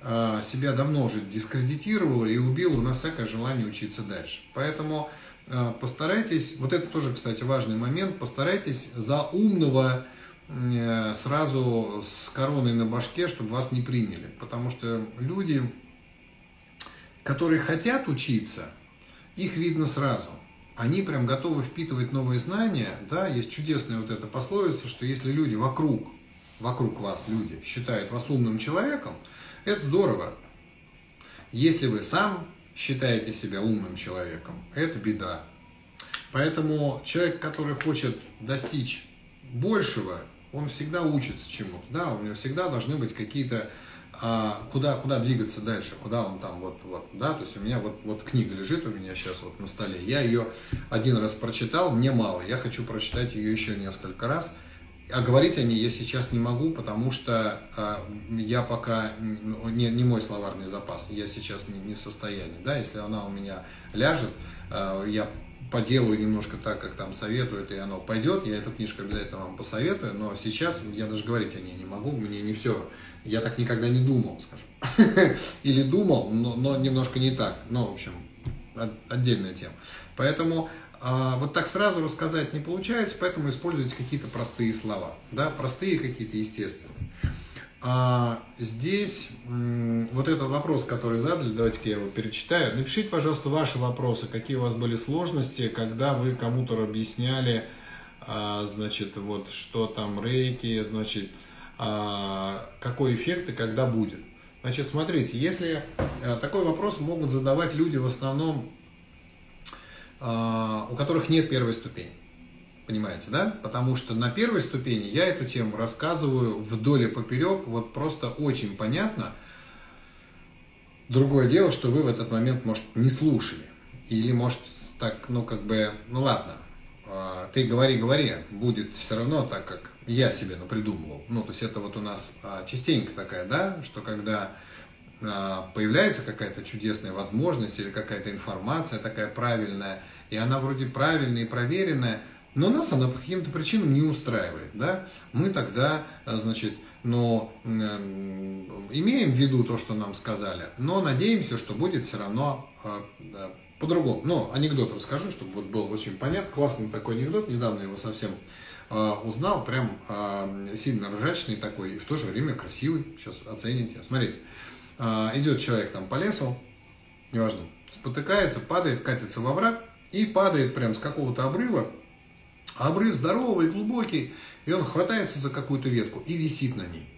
а, себя давно уже дискредитировало и убило у нас всякое желание учиться дальше. Поэтому а, постарайтесь, вот это тоже, кстати, важный момент, постарайтесь за умного э, сразу с короной на башке, чтобы вас не приняли. Потому что люди, которые хотят учиться, их видно сразу. Они прям готовы впитывать новые знания. Да, есть чудесная вот эта пословица, что если люди вокруг, вокруг вас люди считают вас умным человеком, это здорово. Если вы сам считаете себя умным человеком, это беда. Поэтому человек, который хочет достичь большего, он всегда учится чему-то, да, у него всегда должны быть какие-то куда, куда двигаться дальше, куда он там, вот, вот, да, то есть у меня вот, вот книга лежит у меня сейчас вот на столе, я ее один раз прочитал, мне мало, я хочу прочитать ее еще несколько раз, а говорить о ней я сейчас не могу, потому что э, я пока не, не мой словарный запас, я сейчас не, не в состоянии. Да, если она у меня ляжет, э, я поделаю немножко так, как там советуют, и оно пойдет, я эту книжку обязательно вам посоветую, но сейчас я даже говорить о ней не могу, мне не все, я так никогда не думал, скажем. Или думал, но, но немножко не так, ну, в общем, отдельная тема. Поэтому а вот так сразу рассказать не получается, поэтому используйте какие-то простые слова, да, простые какие-то естественные. А здесь вот этот вопрос, который задали, давайте-ка я его перечитаю. Напишите, пожалуйста, ваши вопросы, какие у вас были сложности, когда вы кому-то объясняли, а, значит, вот что там рейки, значит, а, какой эффект и когда будет. Значит, смотрите, если а, такой вопрос могут задавать люди в основном а, у которых нет первой ступени. Понимаете, да? Потому что на первой ступени я эту тему рассказываю вдоль и поперек, вот просто очень понятно. Другое дело, что вы в этот момент, может, не слушали. Или, может, так, ну, как бы, ну, ладно, а, ты говори, говори, будет все равно так, как я себе напридумывал. Ну, то есть это вот у нас а, частенько такая, да, что когда появляется какая-то чудесная возможность или какая-то информация такая правильная, и она вроде правильная и проверенная, но нас она по каким-то причинам не устраивает, да, мы тогда, значит, но э, имеем в виду то, что нам сказали, но надеемся, что будет все равно э, по-другому. Но анекдот расскажу, чтобы вот был очень понятно. Классный такой анекдот, недавно его совсем э, узнал, прям э, сильно ржачный такой, и в то же время красивый, сейчас оцените. Смотрите, э, идет человек там по лесу, неважно, спотыкается, падает, катится во враг, и падает прям с какого-то обрыва. Обрыв здоровый, глубокий, и он хватается за какую-то ветку и висит на ней.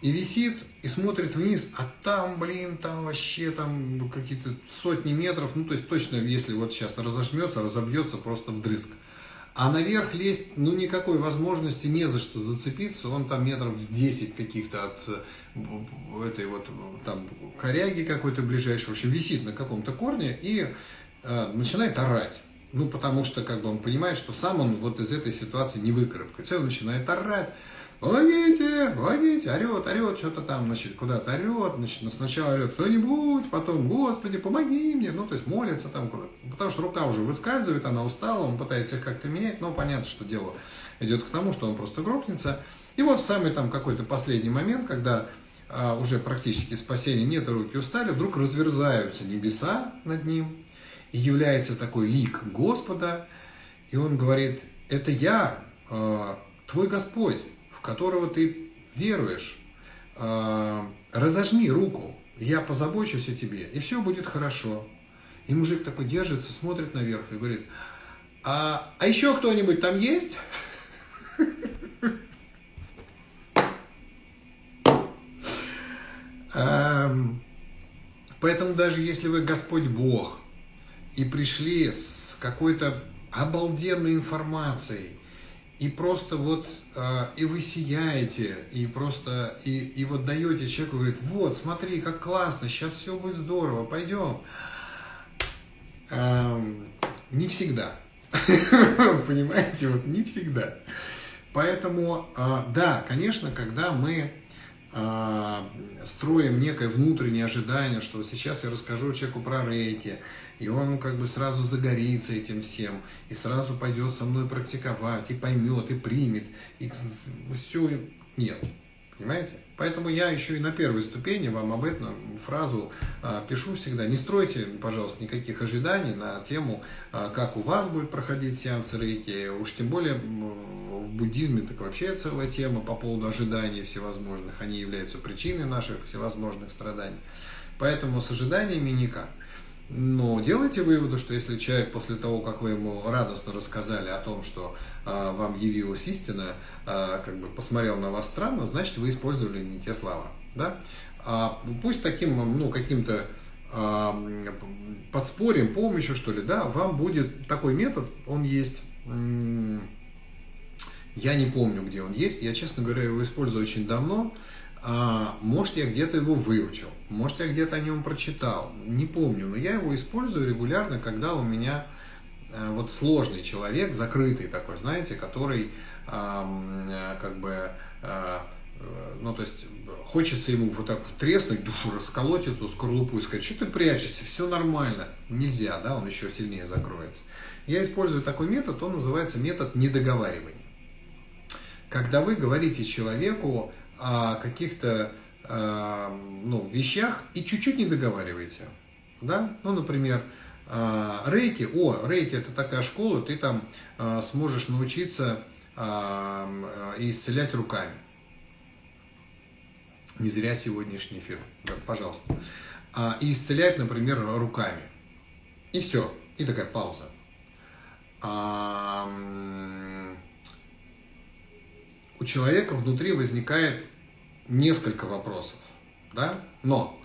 И висит, и смотрит вниз, а там, блин, там вообще там какие-то сотни метров, ну, то есть точно, если вот сейчас разожмется, разобьется просто вдрызг. А наверх лезть, ну, никакой возможности не за что зацепиться, он там метров в 10 каких-то от этой вот там коряги какой-то ближайшей, в общем, висит на каком-то корне, и Э, начинает орать. Ну, потому что как бы он понимает, что сам он вот из этой ситуации не выкарабкается. Он начинает орать. Помогите, помогите, орет, орет, что-то там, значит, куда-то орет, значит, сначала орет кто-нибудь, потом, Господи, помоги мне, ну, то есть молится там куда-то, потому что рука уже выскальзывает, она устала, он пытается их как-то менять, но понятно, что дело идет к тому, что он просто грохнется. И вот самый там какой-то последний момент, когда а, уже практически спасения нет, руки устали, вдруг разверзаются небеса над ним, и является такой лик Господа, и он говорит, это я, э, твой Господь, в которого ты веруешь, э, разожми руку, я позабочусь о тебе, и все будет хорошо. И мужик такой держится, смотрит наверх и говорит, а, а еще кто-нибудь там есть? Эм, поэтому даже если вы Господь Бог, и пришли с какой-то обалденной информацией, и просто вот, э, и вы сияете, и просто, и, и вот даете человеку, говорит, вот, смотри, как классно, сейчас все будет здорово, пойдем. Эм, не всегда. Понимаете, вот не всегда. Поэтому, э, да, конечно, когда мы э, строим некое внутреннее ожидание, что сейчас я расскажу человеку про рейки, и он как бы сразу загорится этим всем, и сразу пойдет со мной практиковать, и поймет, и примет, и все, нет, Понимаете? Поэтому я еще и на первой ступени вам об этом фразу а, пишу всегда. Не стройте, пожалуйста, никаких ожиданий на тему, а, как у вас будет проходить сеанс рейки. Уж тем более в буддизме так вообще целая тема по поводу ожиданий всевозможных. Они являются причиной наших всевозможных страданий. Поэтому с ожиданиями никак. Но делайте выводы, что если человек после того, как вы ему радостно рассказали о том, что э, вам явилась истина, э, как бы посмотрел на вас странно, значит вы использовали не те слова. Да? А пусть таким, ну, каким-то э, подспорьем, помощью, что ли, да, вам будет такой метод, он есть. Я не помню, где он есть. Я, честно говоря, его использую очень давно. Может, я где-то его выучил, может, я где-то о нем прочитал, не помню, но я его использую регулярно, когда у меня э, вот сложный человек, закрытый такой, знаете, который э, как бы, э, ну, то есть, хочется ему вот так треснуть, душу расколоть эту скорлупу и сказать, что ты прячешься, все нормально. Нельзя, да, он еще сильнее закроется. Я использую такой метод, он называется метод недоговаривания. Когда вы говорите человеку, о каких-то э, ну, вещах и чуть-чуть не договариваете. Да? Ну, например, э, рейки. О, рейки это такая школа, ты там э, сможешь научиться э, исцелять руками. Не зря сегодняшний эфир. Да, пожалуйста. А, и исцелять, например, руками. И все. И такая пауза. У человека внутри возникает несколько вопросов, да? Но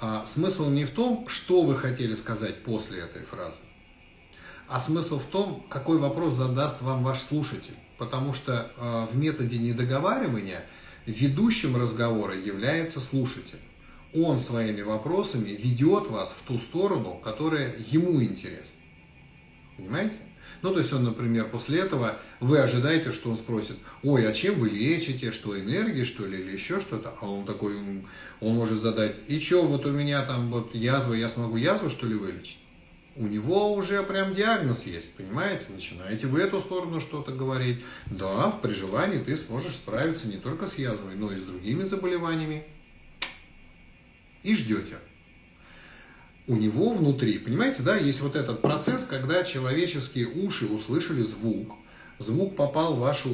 а, смысл не в том, что вы хотели сказать после этой фразы, а смысл в том, какой вопрос задаст вам ваш слушатель. Потому что а, в методе недоговаривания ведущим разговора является слушатель. Он своими вопросами ведет вас в ту сторону, которая ему интересна. Понимаете? Ну, то есть он, например, после этого вы ожидаете, что он спросит, ой, а чем вы лечите, что энергия, что ли, или еще что-то, а он такой, он может задать, и что, вот у меня там вот язва, я смогу язву, что ли, вылечить? У него уже прям диагноз есть, понимаете? Начинаете в эту сторону что-то говорить. Да, при желании ты сможешь справиться не только с язвой, но и с другими заболеваниями. И ждете у него внутри, понимаете, да, есть вот этот процесс, когда человеческие уши услышали звук, звук попал в вашу,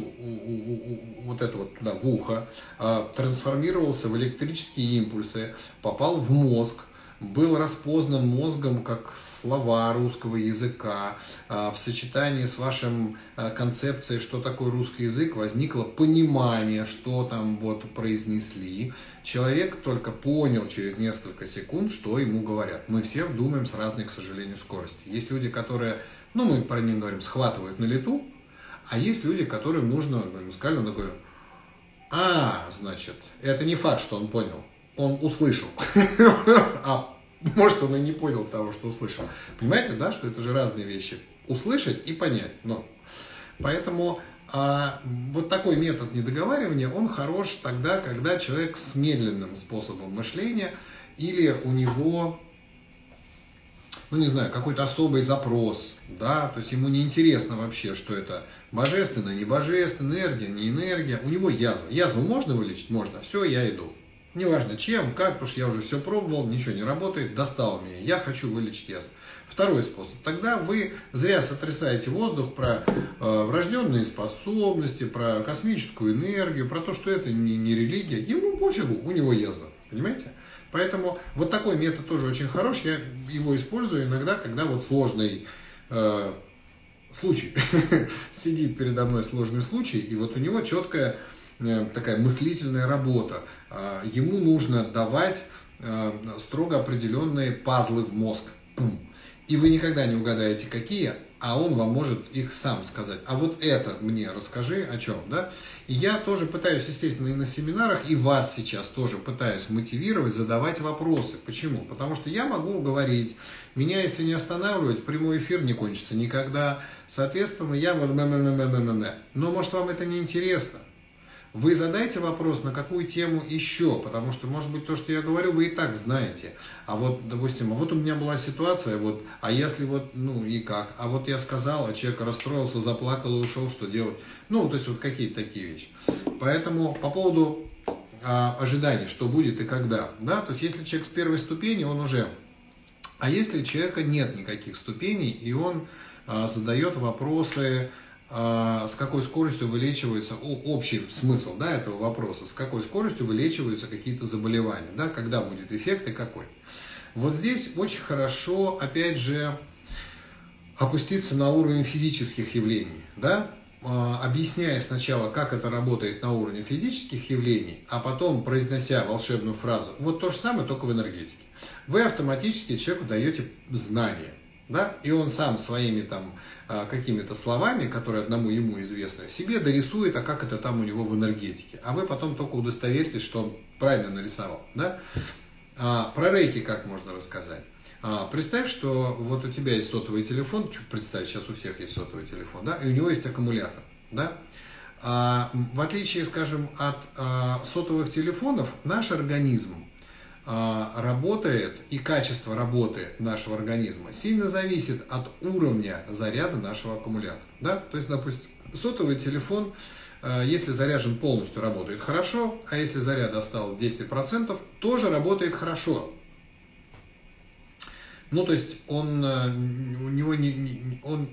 вот это вот туда, в ухо, а, трансформировался в электрические импульсы, попал в мозг, был распознан мозгом как слова русского языка. А, в сочетании с вашим а, концепцией, что такое русский язык, возникло понимание, что там вот произнесли. Человек только понял через несколько секунд, что ему говорят. Мы все думаем с разной, к сожалению, скорости. Есть люди, которые, ну мы про них говорим, схватывают на лету, а есть люди, которым нужно, мы сказали, он такой, а, значит, это не факт, что он понял он услышал. А может, он и не понял того, что услышал. Понимаете, да, что это же разные вещи. Услышать и понять. Но. Поэтому а, вот такой метод недоговаривания, он хорош тогда, когда человек с медленным способом мышления или у него, ну не знаю, какой-то особый запрос, да, то есть ему не интересно вообще, что это божественное, не божественная, энергия, не энергия, у него язва. Язву можно вылечить? Можно. Все, я иду. Неважно чем, как, потому что я уже все пробовал, ничего не работает, достал меня, я хочу вылечить язву. Второй способ. Тогда вы зря сотрясаете воздух про э, врожденные способности, про космическую энергию, про то, что это не, не религия. Ему пофигу, у него язва. Понимаете? Поэтому вот такой метод тоже очень хорош. Я его использую иногда, когда вот сложный э, случай. Сидит передо мной сложный случай, и вот у него четкая такая мыслительная работа. А, ему нужно давать э, строго определенные пазлы в мозг. Пум. И вы никогда не угадаете, какие, а он вам может их сам сказать. А вот это мне расскажи о чем, да? И я тоже пытаюсь, естественно, и на семинарах, и вас сейчас тоже пытаюсь мотивировать, задавать вопросы. Почему? Потому что я могу говорить, меня, если не останавливать, прямой эфир не кончится никогда. Соответственно, я вот... Но, может, вам это не интересно. Вы задайте вопрос, на какую тему еще, потому что, может быть, то, что я говорю, вы и так знаете. А вот, допустим, а вот у меня была ситуация, вот, а если вот, ну и как? А вот я сказал, а человек расстроился, заплакал и ушел, что делать? Ну, то есть вот какие-то такие вещи. Поэтому по поводу а, ожиданий, что будет и когда. Да? То есть если человек с первой ступени, он уже... А если у человека нет никаких ступеней, и он а, задает вопросы, с какой скоростью вылечивается, общий смысл да, этого вопроса, с какой скоростью вылечиваются какие-то заболевания, да, когда будет эффект и какой. Вот здесь очень хорошо, опять же, опуститься на уровень физических явлений, да, а, объясняя сначала, как это работает на уровне физических явлений, а потом произнося волшебную фразу, вот то же самое, только в энергетике. Вы автоматически человеку даете знания, да, и он сам своими там а, какими-то словами, которые одному ему известны, себе дорисует, а как это там у него в энергетике. А вы потом только удостоверитесь, что он правильно нарисовал, да. А, про рейки как можно рассказать? А, представь, что вот у тебя есть сотовый телефон, представь, сейчас у всех есть сотовый телефон, да, и у него есть аккумулятор, да. А, в отличие, скажем, от а, сотовых телефонов, наш организм работает и качество работы нашего организма сильно зависит от уровня заряда нашего аккумулятора, да. То есть, допустим, сотовый телефон а, если заряжен полностью, работает хорошо, а если заряда осталось 10%, тоже работает хорошо. Ну, то есть он, э, у него не, он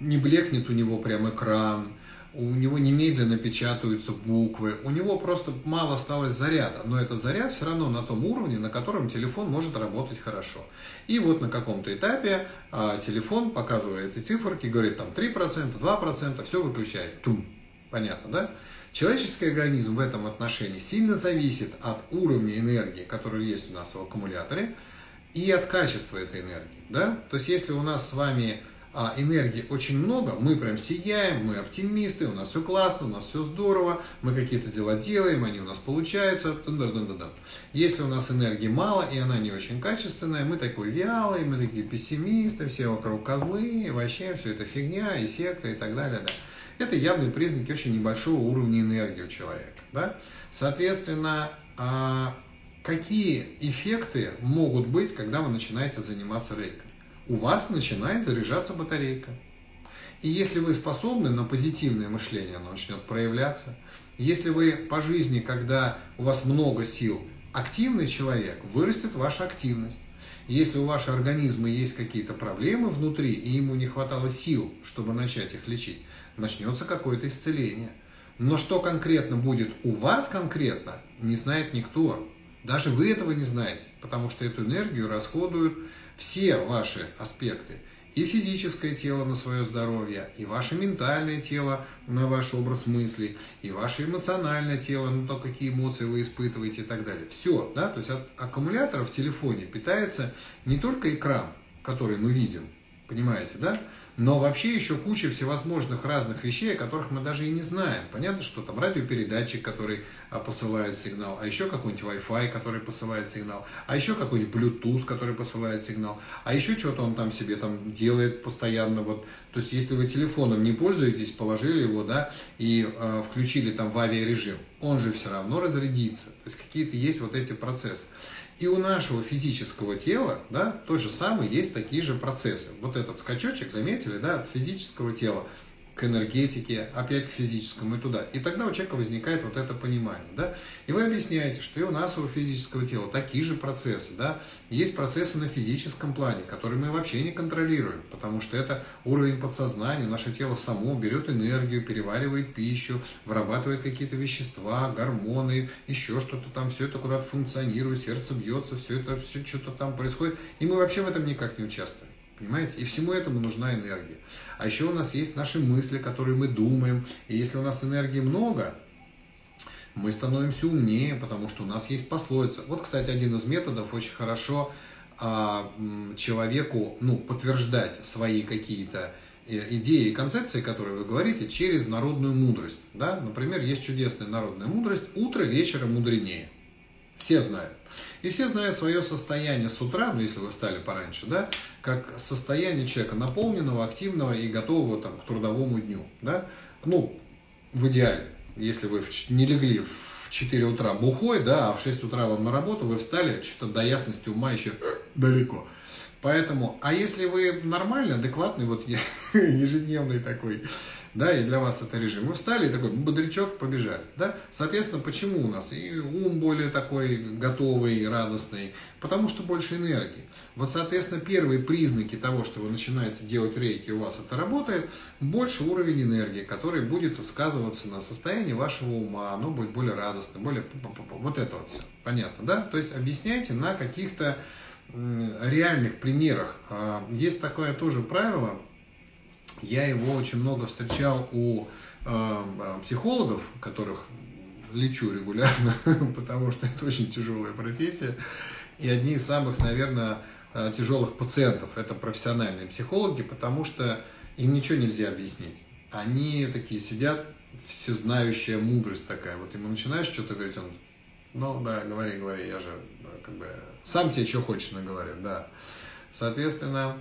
не блекнет у него прям экран, у него немедленно печатаются буквы, у него просто мало осталось заряда, но этот заряд все равно на том уровне, на котором телефон может работать хорошо. И вот на каком-то этапе а, телефон показывает эти циферки, говорит там 3%, 2%, все выключает. Тум. Понятно, да? Человеческий организм в этом отношении сильно зависит от уровня энергии, который есть у нас в аккумуляторе, и от качества этой энергии. Да? То есть если у нас с вами а, энергии очень много, мы прям сияем, мы оптимисты, у нас все классно, у нас все здорово, мы какие-то дела делаем, они у нас получаются. Если у нас энергии мало и она не очень качественная, мы такой вялый, мы такие пессимисты, все вокруг козлы, вообще все это фигня и секта и так далее. Да. Это явные признаки очень небольшого уровня энергии у человека. Да? Соответственно, а, какие эффекты могут быть, когда вы начинаете заниматься рейкой? У вас начинает заряжаться батарейка. И если вы способны на позитивное мышление, оно начнет проявляться. Если вы по жизни, когда у вас много сил, активный человек, вырастет ваша активность. Если у вашего организма есть какие-то проблемы внутри, и ему не хватало сил, чтобы начать их лечить, начнется какое-то исцеление. Но что конкретно будет у вас конкретно, не знает никто. Даже вы этого не знаете, потому что эту энергию расходуют все ваши аспекты. И физическое тело на свое здоровье, и ваше ментальное тело на ваш образ мыслей, и ваше эмоциональное тело, на то, какие эмоции вы испытываете и так далее. Все, да, то есть от аккумулятора в телефоне питается не только экран, который мы видим, понимаете, да, но вообще еще куча всевозможных разных вещей, о которых мы даже и не знаем. Понятно, что там радиопередатчик, который а, посылает сигнал, а еще какой-нибудь Wi-Fi, который посылает сигнал, а еще какой-нибудь Bluetooth, который посылает сигнал, а еще что-то он там себе там делает постоянно. Вот. То есть, если вы телефоном не пользуетесь, положили его, да, и э, включили там в авиарежим, он же все равно разрядится. То есть, какие-то есть вот эти процессы. И у нашего физического тела, да, то же самое, есть такие же процессы. Вот этот скачочек, заметили, да, от физического тела к энергетике, опять к физическому и туда. И тогда у человека возникает вот это понимание. Да? И вы объясняете, что и у нас, у физического тела, такие же процессы. Да? Есть процессы на физическом плане, которые мы вообще не контролируем, потому что это уровень подсознания, наше тело само берет энергию, переваривает пищу, вырабатывает какие-то вещества, гормоны, еще что-то там, все это куда-то функционирует, сердце бьется, все это, все что-то там происходит. И мы вообще в этом никак не участвуем. Понимаете? И всему этому нужна энергия. А еще у нас есть наши мысли, которые мы думаем. И если у нас энергии много, мы становимся умнее, потому что у нас есть пословица. Вот, кстати, один из методов очень хорошо а, человеку ну, подтверждать свои какие-то э, идеи и концепции, которые вы говорите, через народную мудрость. Да? Например, есть чудесная народная мудрость «утро вечера мудренее». Все знают. И все знают свое состояние с утра, ну если вы встали пораньше, да, как состояние человека наполненного, активного и готового там, к трудовому дню. Да? Ну, в идеале, если вы не легли в 4 утра бухой, да, а в 6 утра вам на работу, вы встали, что-то до ясности ума еще далеко. Поэтому, а если вы нормальный, адекватный, вот я ежедневный такой да, и для вас это режим. Вы встали и такой бодрячок побежали, да. Соответственно, почему у нас и ум более такой готовый, радостный? Потому что больше энергии. Вот, соответственно, первые признаки того, что вы начинаете делать рейки, у вас это работает, больше уровень энергии, который будет сказываться на состоянии вашего ума, оно будет более радостным, более... Вот это вот все. Понятно, да? То есть объясняйте на каких-то реальных примерах. А, есть такое тоже правило, я его очень много встречал у а, психологов, которых лечу регулярно, потому что это очень тяжелая профессия. И одни из самых, наверное, а, тяжелых пациентов это профессиональные психологи, потому что им ничего нельзя объяснить. Они такие сидят, всезнающая мудрость такая. Вот ему начинаешь что-то говорить, он, ну да, говори, говори, я же как бы сам тебе что хочешь наговорю, да. Соответственно,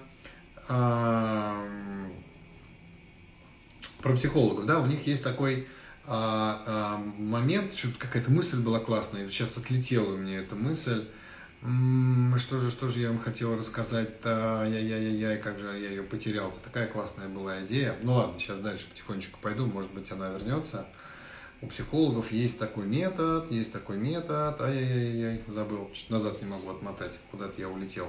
про психологов, да, у них есть такой а, а, момент, что-то какая-то мысль была классная, сейчас отлетела у меня эта мысль. Что же, что же я вам хотел рассказать-то? Я-я-я-я, как же я ее потерял? Это такая классная была идея. Ну ладно, сейчас дальше потихонечку пойду, может быть, она вернется. У психологов есть такой метод, есть такой метод. Ай-яй-яй, забыл, чуть назад не могу отмотать, куда-то я улетел.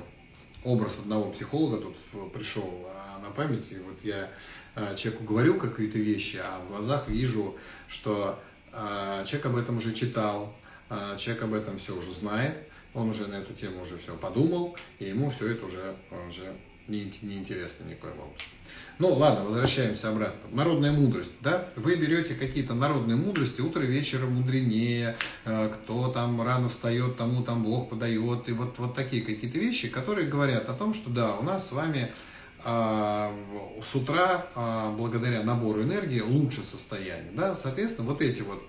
Образ одного психолога тут пришел а, на память, и вот я человеку говорю какие-то вещи, а в глазах вижу, что а, человек об этом уже читал, человек об этом все уже знает, он уже на эту тему уже все подумал, и ему все это уже, уже не, не интересно никоим образом. Ну, ладно, возвращаемся обратно. Народная мудрость, да? Вы берете какие-то народные мудрости, утро вечера мудренее, э, кто там рано встает, тому там Бог подает, и вот, вот такие какие-то вещи, которые говорят о том, что да, у нас с вами с утра, а, благодаря набору энергии, лучше состояние, да? Соответственно, вот эти вот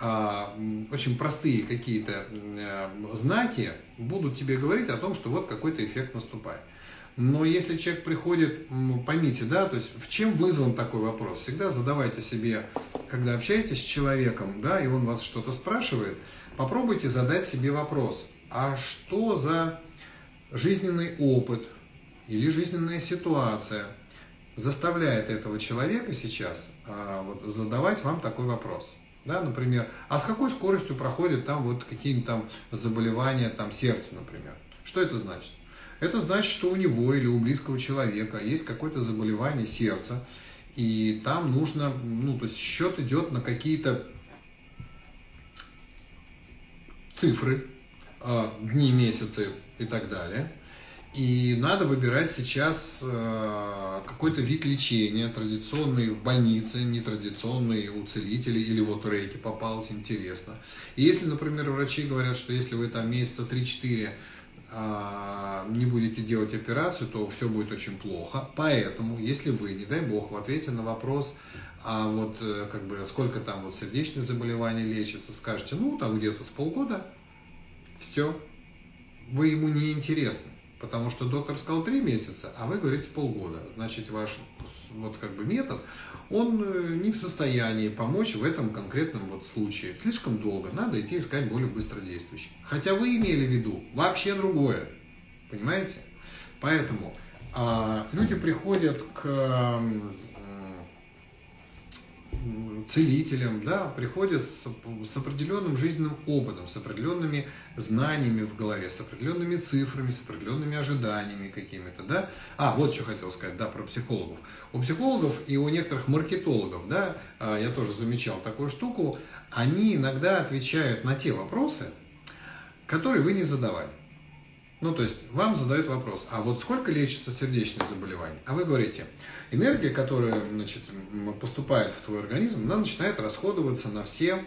а, очень простые какие-то э, знаки будут тебе говорить о том, что вот какой-то эффект наступает. Но если человек приходит, поймите, да, то есть в чем вызван такой вопрос? Всегда задавайте себе, когда общаетесь с человеком, да, и он вас что-то спрашивает, попробуйте задать себе вопрос, а что за жизненный опыт или жизненная ситуация заставляет этого человека сейчас а, вот, задавать вам такой вопрос? Да, например, а с какой скоростью проходят там вот какие-нибудь там заболевания там сердца, например? Что это значит? Это значит, что у него или у близкого человека есть какое-то заболевание сердца, и там нужно, ну, то есть счет идет на какие-то цифры, а, дни, месяцы и так далее. И надо выбирать сейчас а, какой-то вид лечения, традиционный в больнице, нетрадиционный у целителей, или вот рейки попалось, интересно. И если, например, врачи говорят, что если вы там месяца 3-4 а, не будете делать операцию, то все будет очень плохо. Поэтому, если вы, не дай бог, в ответе на вопрос, а вот э, как бы сколько там вот сердечные заболевания лечится, скажете, ну там где-то с полгода, все, вы ему не интересны. Потому что доктор сказал три месяца, а вы говорите полгода. Значит, ваш вот как бы метод, он э, не в состоянии помочь в этом конкретном вот случае. Слишком долго, надо идти искать более быстро действующий. Хотя вы имели в виду вообще другое. Понимаете? Поэтому а, люди приходят к целителям, да, приходят с, с определенным жизненным опытом, с определенными знаниями в голове, с определенными цифрами, с определенными ожиданиями какими-то, да. А, вот что хотел сказать, да, про психологов. У психологов и у некоторых маркетологов, да, а, я тоже замечал такую штуку, они иногда отвечают на те вопросы, которые вы не задавали. Ну, то есть вам задают вопрос, а вот сколько лечится сердечное заболевание? А вы говорите, энергия, которая значит, поступает в твой организм, она начинает расходоваться на все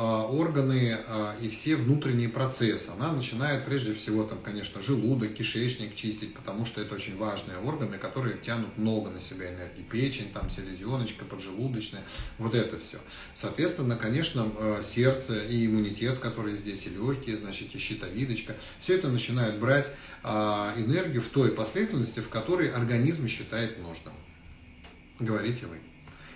органы а, и все внутренние процессы. Она начинает прежде всего, там, конечно, желудок, кишечник чистить, потому что это очень важные органы, которые тянут много на себя энергии. Печень, там, селезеночка, поджелудочная, вот это все. Соответственно, конечно, а, сердце и иммунитет, который здесь, и легкие, значит, и щитовидочка, все это начинает брать энергию в той последовательности, в которой организм считает нужным. Говорите вы.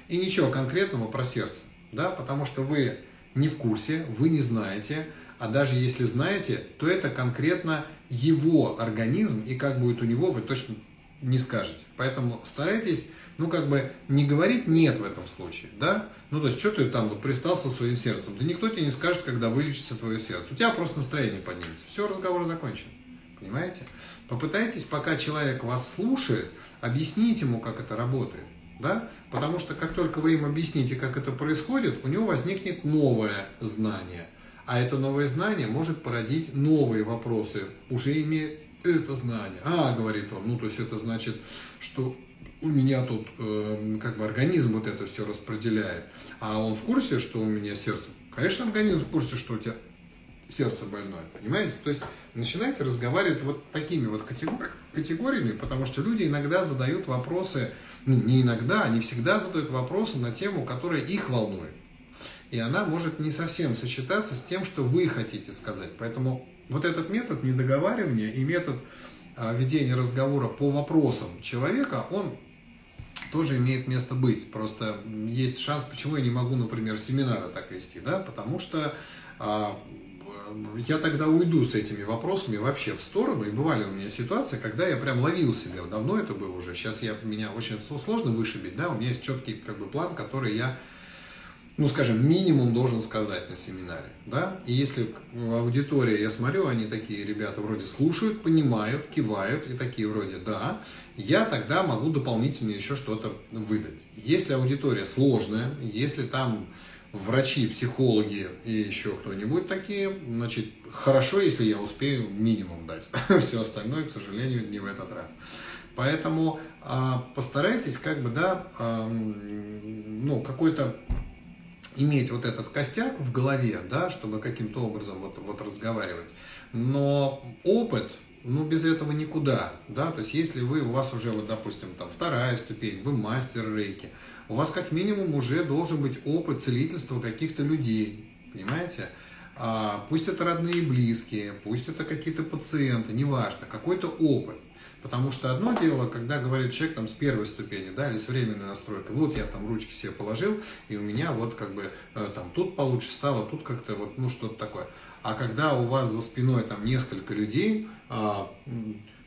И ничего конкретного про сердце, да, потому что вы не в курсе, вы не знаете, а даже если знаете, то это конкретно его организм, и как будет у него, вы точно не скажете. Поэтому старайтесь ну, как бы не говорить «нет» в этом случае, да? Ну, то есть, что ты там вот пристал со своим сердцем? Да никто тебе не скажет, когда вылечится твое сердце. У тебя просто настроение поднимется. Все, разговор закончен. Понимаете? Попытайтесь, пока человек вас слушает, объяснить ему, как это работает. Да? Потому что как только вы им объясните, как это происходит, у него возникнет новое знание. А это новое знание может породить новые вопросы, уже имея это знание. А, говорит он, ну то есть это значит, что у меня тут э, как бы организм вот это все распределяет. А он в курсе, что у меня сердце? Конечно, организм в курсе, что у тебя сердце больное, понимаете? То есть начинайте разговаривать вот такими вот категори категориями, потому что люди иногда задают вопросы, ну не иногда, они всегда задают вопросы на тему, которая их волнует. И она может не совсем сочетаться с тем, что вы хотите сказать. Поэтому вот этот метод недоговаривания и метод а, ведения разговора по вопросам человека, он тоже имеет место быть. Просто есть шанс, почему я не могу, например, семинары так вести, да, потому что а, я тогда уйду с этими вопросами вообще в сторону. И бывали у меня ситуации, когда я прям ловил себя. Давно это было уже. Сейчас я, меня очень сложно вышибить. Да? У меня есть четкий как бы, план, который я, ну, скажем, минимум должен сказать на семинаре. Да? И если аудитория, я смотрю, они такие ребята вроде слушают, понимают, кивают, и такие вроде да, я тогда могу дополнительно еще что-то выдать. Если аудитория сложная, если там врачи, психологи и еще кто-нибудь такие, значит, хорошо, если я успею минимум дать. Все остальное, к сожалению, не в этот раз. Поэтому а, постарайтесь как бы, да, а, ну, какой-то иметь вот этот костяк в голове, да, чтобы каким-то образом вот, вот разговаривать. Но опыт, ну, без этого никуда, да, то есть если вы, у вас уже, вот, допустим, там вторая ступень, вы мастер рейки, у вас как минимум уже должен быть опыт целительства каких-то людей, понимаете? А, пусть это родные и близкие, пусть это какие-то пациенты, неважно, какой-то опыт. Потому что одно дело, когда говорит человек там с первой ступени, да, или с временной настройкой, вот я там ручки себе положил, и у меня вот как бы э, там тут получше стало, тут как-то вот, ну, что-то такое. А когда у вас за спиной там несколько людей, а,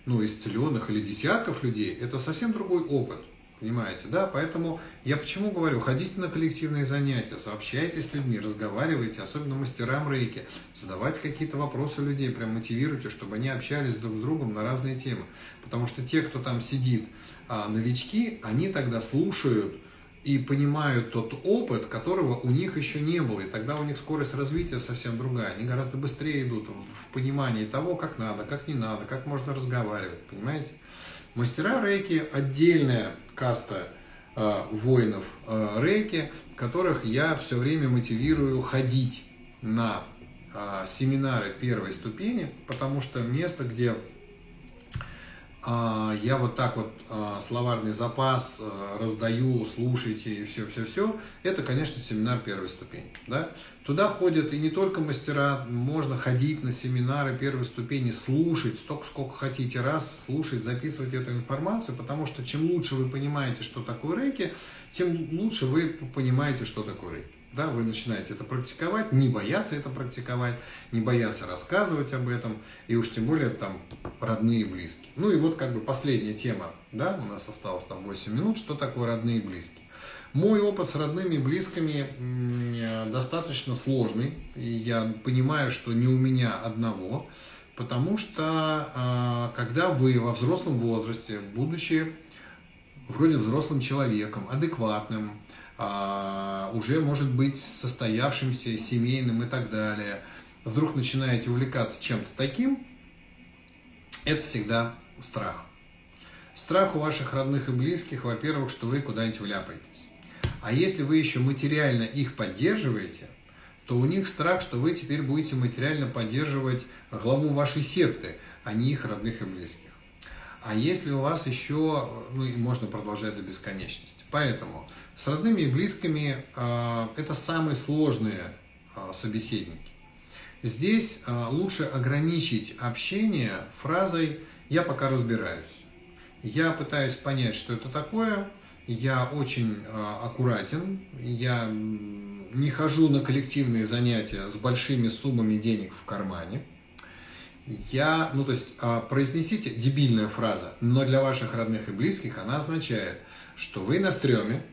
ну, исцеленных или десятков людей, это совсем другой опыт. Понимаете, да? Поэтому я почему говорю, ходите на коллективные занятия, сообщайтесь с людьми, разговаривайте, особенно мастерам рейки, задавайте какие-то вопросы людей, прям мотивируйте, чтобы они общались друг с другом на разные темы. Потому что те, кто там сидит, а, новички, они тогда слушают и понимают тот опыт, которого у них еще не было. И тогда у них скорость развития совсем другая. Они гораздо быстрее идут в понимании того, как надо, как не надо, как можно разговаривать. Понимаете? Мастера рейки – отдельная каста э, воинов э, рейки, которых я все время мотивирую ходить на э, семинары первой ступени, потому что место, где я вот так вот а, словарный запас а, раздаю, слушайте и все-все-все, это, конечно, семинар первой ступени. Да? Туда ходят и не только мастера, можно ходить на семинары первой ступени, слушать столько, сколько хотите раз, слушать, записывать эту информацию, потому что чем лучше вы понимаете, что такое рейки, тем лучше вы понимаете, что такое рейки да, вы начинаете это практиковать, не бояться это практиковать, не бояться рассказывать об этом, и уж тем более там родные и близкие. Ну и вот как бы последняя тема, да, у нас осталось там 8 минут, что такое родные и близкие. Мой опыт с родными и близкими достаточно сложный, и я понимаю, что не у меня одного, потому что а, когда вы во взрослом возрасте, будучи вроде взрослым человеком, адекватным, уже может быть состоявшимся, семейным и так далее, вдруг начинаете увлекаться чем-то таким, это всегда страх. Страх у ваших родных и близких, во-первых, что вы куда-нибудь вляпаетесь. А если вы еще материально их поддерживаете, то у них страх, что вы теперь будете материально поддерживать главу вашей секты, а не их родных и близких. А если у вас еще, ну и можно продолжать до бесконечности. Поэтому с родными и близкими э, это самые сложные э, собеседники. Здесь э, лучше ограничить общение фразой «я пока разбираюсь». Я пытаюсь понять, что это такое, я очень аккуратен, я не хожу на коллективные занятия с большими суммами денег в кармане – я, ну то есть а, произнесите дебильная фраза, но для ваших родных и близких она означает, что вы на стреме,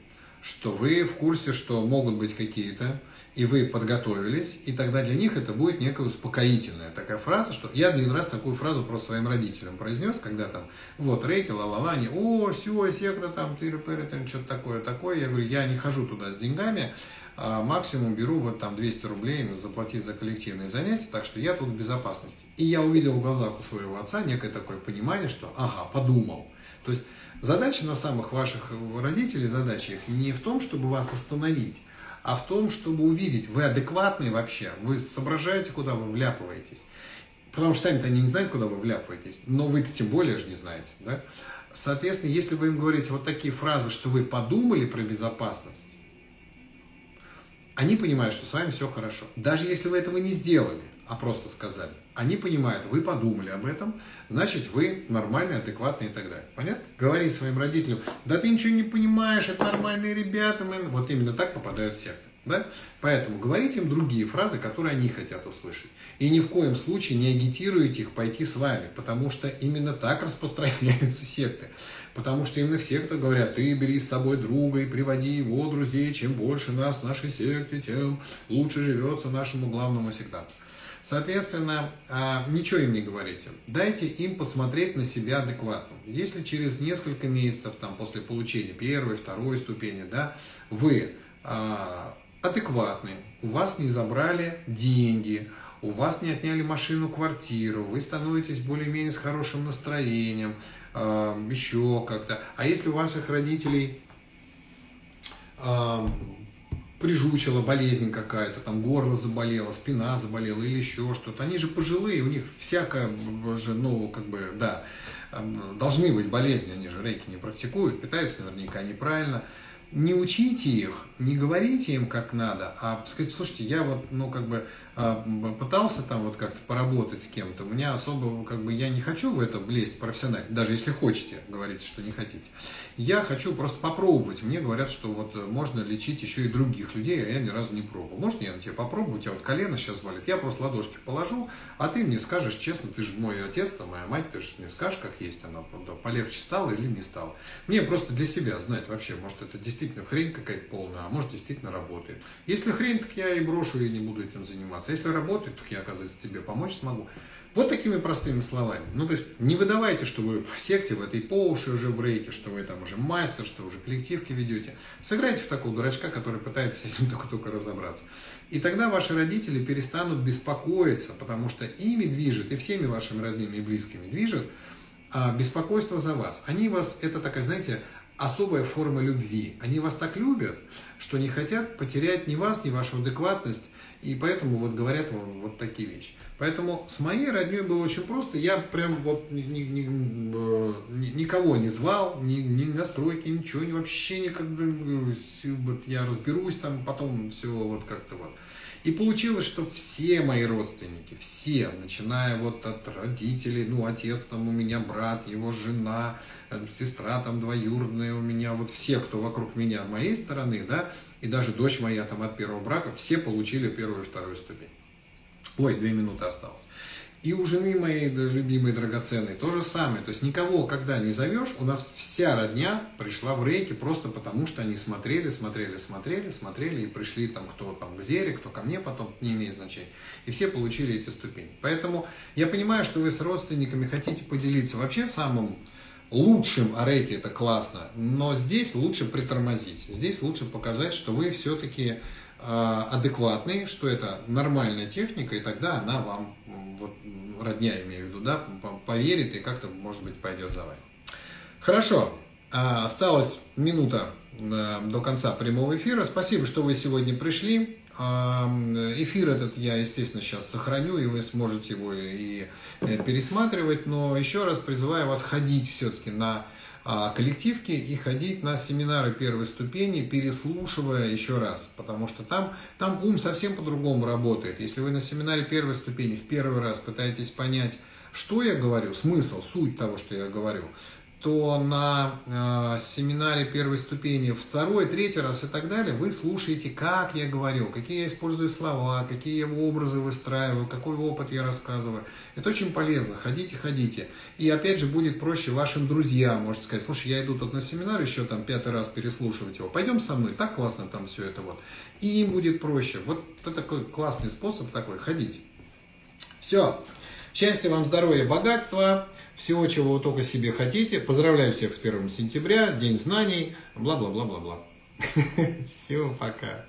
что вы в курсе, что могут быть какие-то, и вы подготовились, и тогда для них это будет некая успокоительная такая фраза, что я один раз такую фразу про своим родителям произнес, когда там, вот, рейки, ла-ла-ла, они, о, все, секта, там, тыры пыры там, что-то такое, такое, я говорю, я не хожу туда с деньгами, а максимум беру вот там 200 рублей заплатить за коллективные занятия, так что я тут в безопасности. И я увидел в глазах у своего отца некое такое понимание, что, ага, подумал. То есть задача на самых ваших родителей, задача их не в том, чтобы вас остановить, а в том, чтобы увидеть, вы адекватные вообще, вы соображаете, куда вы вляпываетесь. Потому что сами-то они не знают, куда вы вляпываетесь, но вы-то тем более же не знаете. Да? Соответственно, если вы им говорите вот такие фразы, что вы подумали про безопасность, они понимают, что с вами все хорошо. Даже если вы этого не сделали, а просто сказали, они понимают, вы подумали об этом, значит, вы нормальный, адекватный и так далее. Понятно? Говорить своим родителям, да ты ничего не понимаешь, это нормальные ребята, мы... вот именно так попадают в секты. Да? Поэтому говорите им другие фразы, которые они хотят услышать. И ни в коем случае не агитируйте их пойти с вами, потому что именно так распространяются секты. Потому что именно все, кто говорят, ты бери с собой друга и приводи его друзей, чем больше нас в нашей секте, тем лучше живется нашему главному сектанту. Соответственно, а, ничего им не говорите. Дайте им посмотреть на себя адекватно. Если через несколько месяцев там, после получения первой, второй ступени, да, вы а, адекватны, у вас не забрали деньги, у вас не отняли машину, квартиру, вы становитесь более-менее с хорошим настроением, э, еще как-то. А если у ваших родителей прижучила болезнь какая-то, там горло заболело, спина заболела или еще что-то. Они же пожилые, у них всякое же, ну, как бы, да, должны быть болезни, они же рейки не практикуют, питаются наверняка неправильно не учите их, не говорите им как надо, а сказать, слушайте, я вот, ну, как бы пытался там вот как-то поработать с кем-то, у меня особо, как бы, я не хочу в это влезть профессионально, даже если хотите, говорите, что не хотите. Я хочу просто попробовать. Мне говорят, что вот можно лечить еще и других людей, а я ни разу не пробовал. Можно я на тебя попробую? У тебя вот колено сейчас болит. Я просто ладошки положу, а ты мне скажешь честно, ты же мой отец, там, моя мать, ты же мне скажешь, как есть, она полегче стала или не стала. Мне просто для себя знать вообще, может это действительно хрень какая-то полная, а может действительно работает. Если хрень, так я и брошу и не буду этим заниматься. Если работает, так я, оказывается, тебе помочь смогу. Вот такими простыми словами. Ну, то есть не выдавайте, что вы в секте, в этой по уши уже в рейке, что вы там уже мастер, что уже коллективки ведете. Сыграйте в такого дурачка, который пытается с этим только-только разобраться. И тогда ваши родители перестанут беспокоиться, потому что ими движет, и всеми вашими родными и близкими движет а, беспокойство за вас. Они вас, это такая, знаете, особая форма любви. Они вас так любят, что не хотят потерять ни вас, ни вашу адекватность, и поэтому вот говорят вам вот такие вещи. Поэтому с моей родней было очень просто. Я прям вот ни, ни, ни, э, никого не звал, ни, ни на стройке, ничего, ни, вообще никогда. Вот я разберусь там, потом все вот как-то вот. И получилось, что все мои родственники, все, начиная вот от родителей, ну, отец там у меня, брат, его жена, э, сестра там двоюродная у меня, вот все, кто вокруг меня, моей стороны, да, и даже дочь моя там от первого брака, все получили первую и вторую ступень. Ой, две минуты осталось. И у жены моей любимой, драгоценной, то же самое. То есть никого, когда не зовешь, у нас вся родня пришла в рейки просто потому, что они смотрели, смотрели, смотрели, смотрели и пришли там кто там к Зере, кто ко мне потом, не имеет значения. И все получили эти ступени. Поэтому я понимаю, что вы с родственниками хотите поделиться вообще самым лучшим о рейке, это классно, но здесь лучше притормозить. Здесь лучше показать, что вы все-таки а, адекватный, что это нормальная техника, и тогда она вам, вот, родня имею в виду, да, поверит и как-то, может быть, пойдет за вами. Хорошо, а, осталась минута до конца прямого эфира. Спасибо, что вы сегодня пришли. А, эфир этот я, естественно, сейчас сохраню, и вы сможете его и пересматривать, но еще раз призываю вас ходить все-таки на а, коллективки и ходить на семинары первой ступени, переслушивая еще раз, потому что там, там ум совсем по-другому работает. Если вы на семинаре первой ступени в первый раз пытаетесь понять, что я говорю, смысл, суть того, что я говорю, то на э, семинаре первой ступени второй, третий раз и так далее вы слушаете, как я говорю, какие я использую слова, какие я образы выстраиваю, какой опыт я рассказываю. Это очень полезно. Ходите, ходите. И опять же будет проще вашим друзьям, можете сказать, слушай, я иду тут на семинар, еще там пятый раз переслушивать его. Пойдем со мной, так классно там все это вот. И им будет проще. Вот это такой классный способ такой, ходить. Все. Счастья вам, здоровья, богатства, всего, чего вы только себе хотите. Поздравляю всех с 1 сентября, День знаний, бла-бла-бла-бла-бла. Все, пока.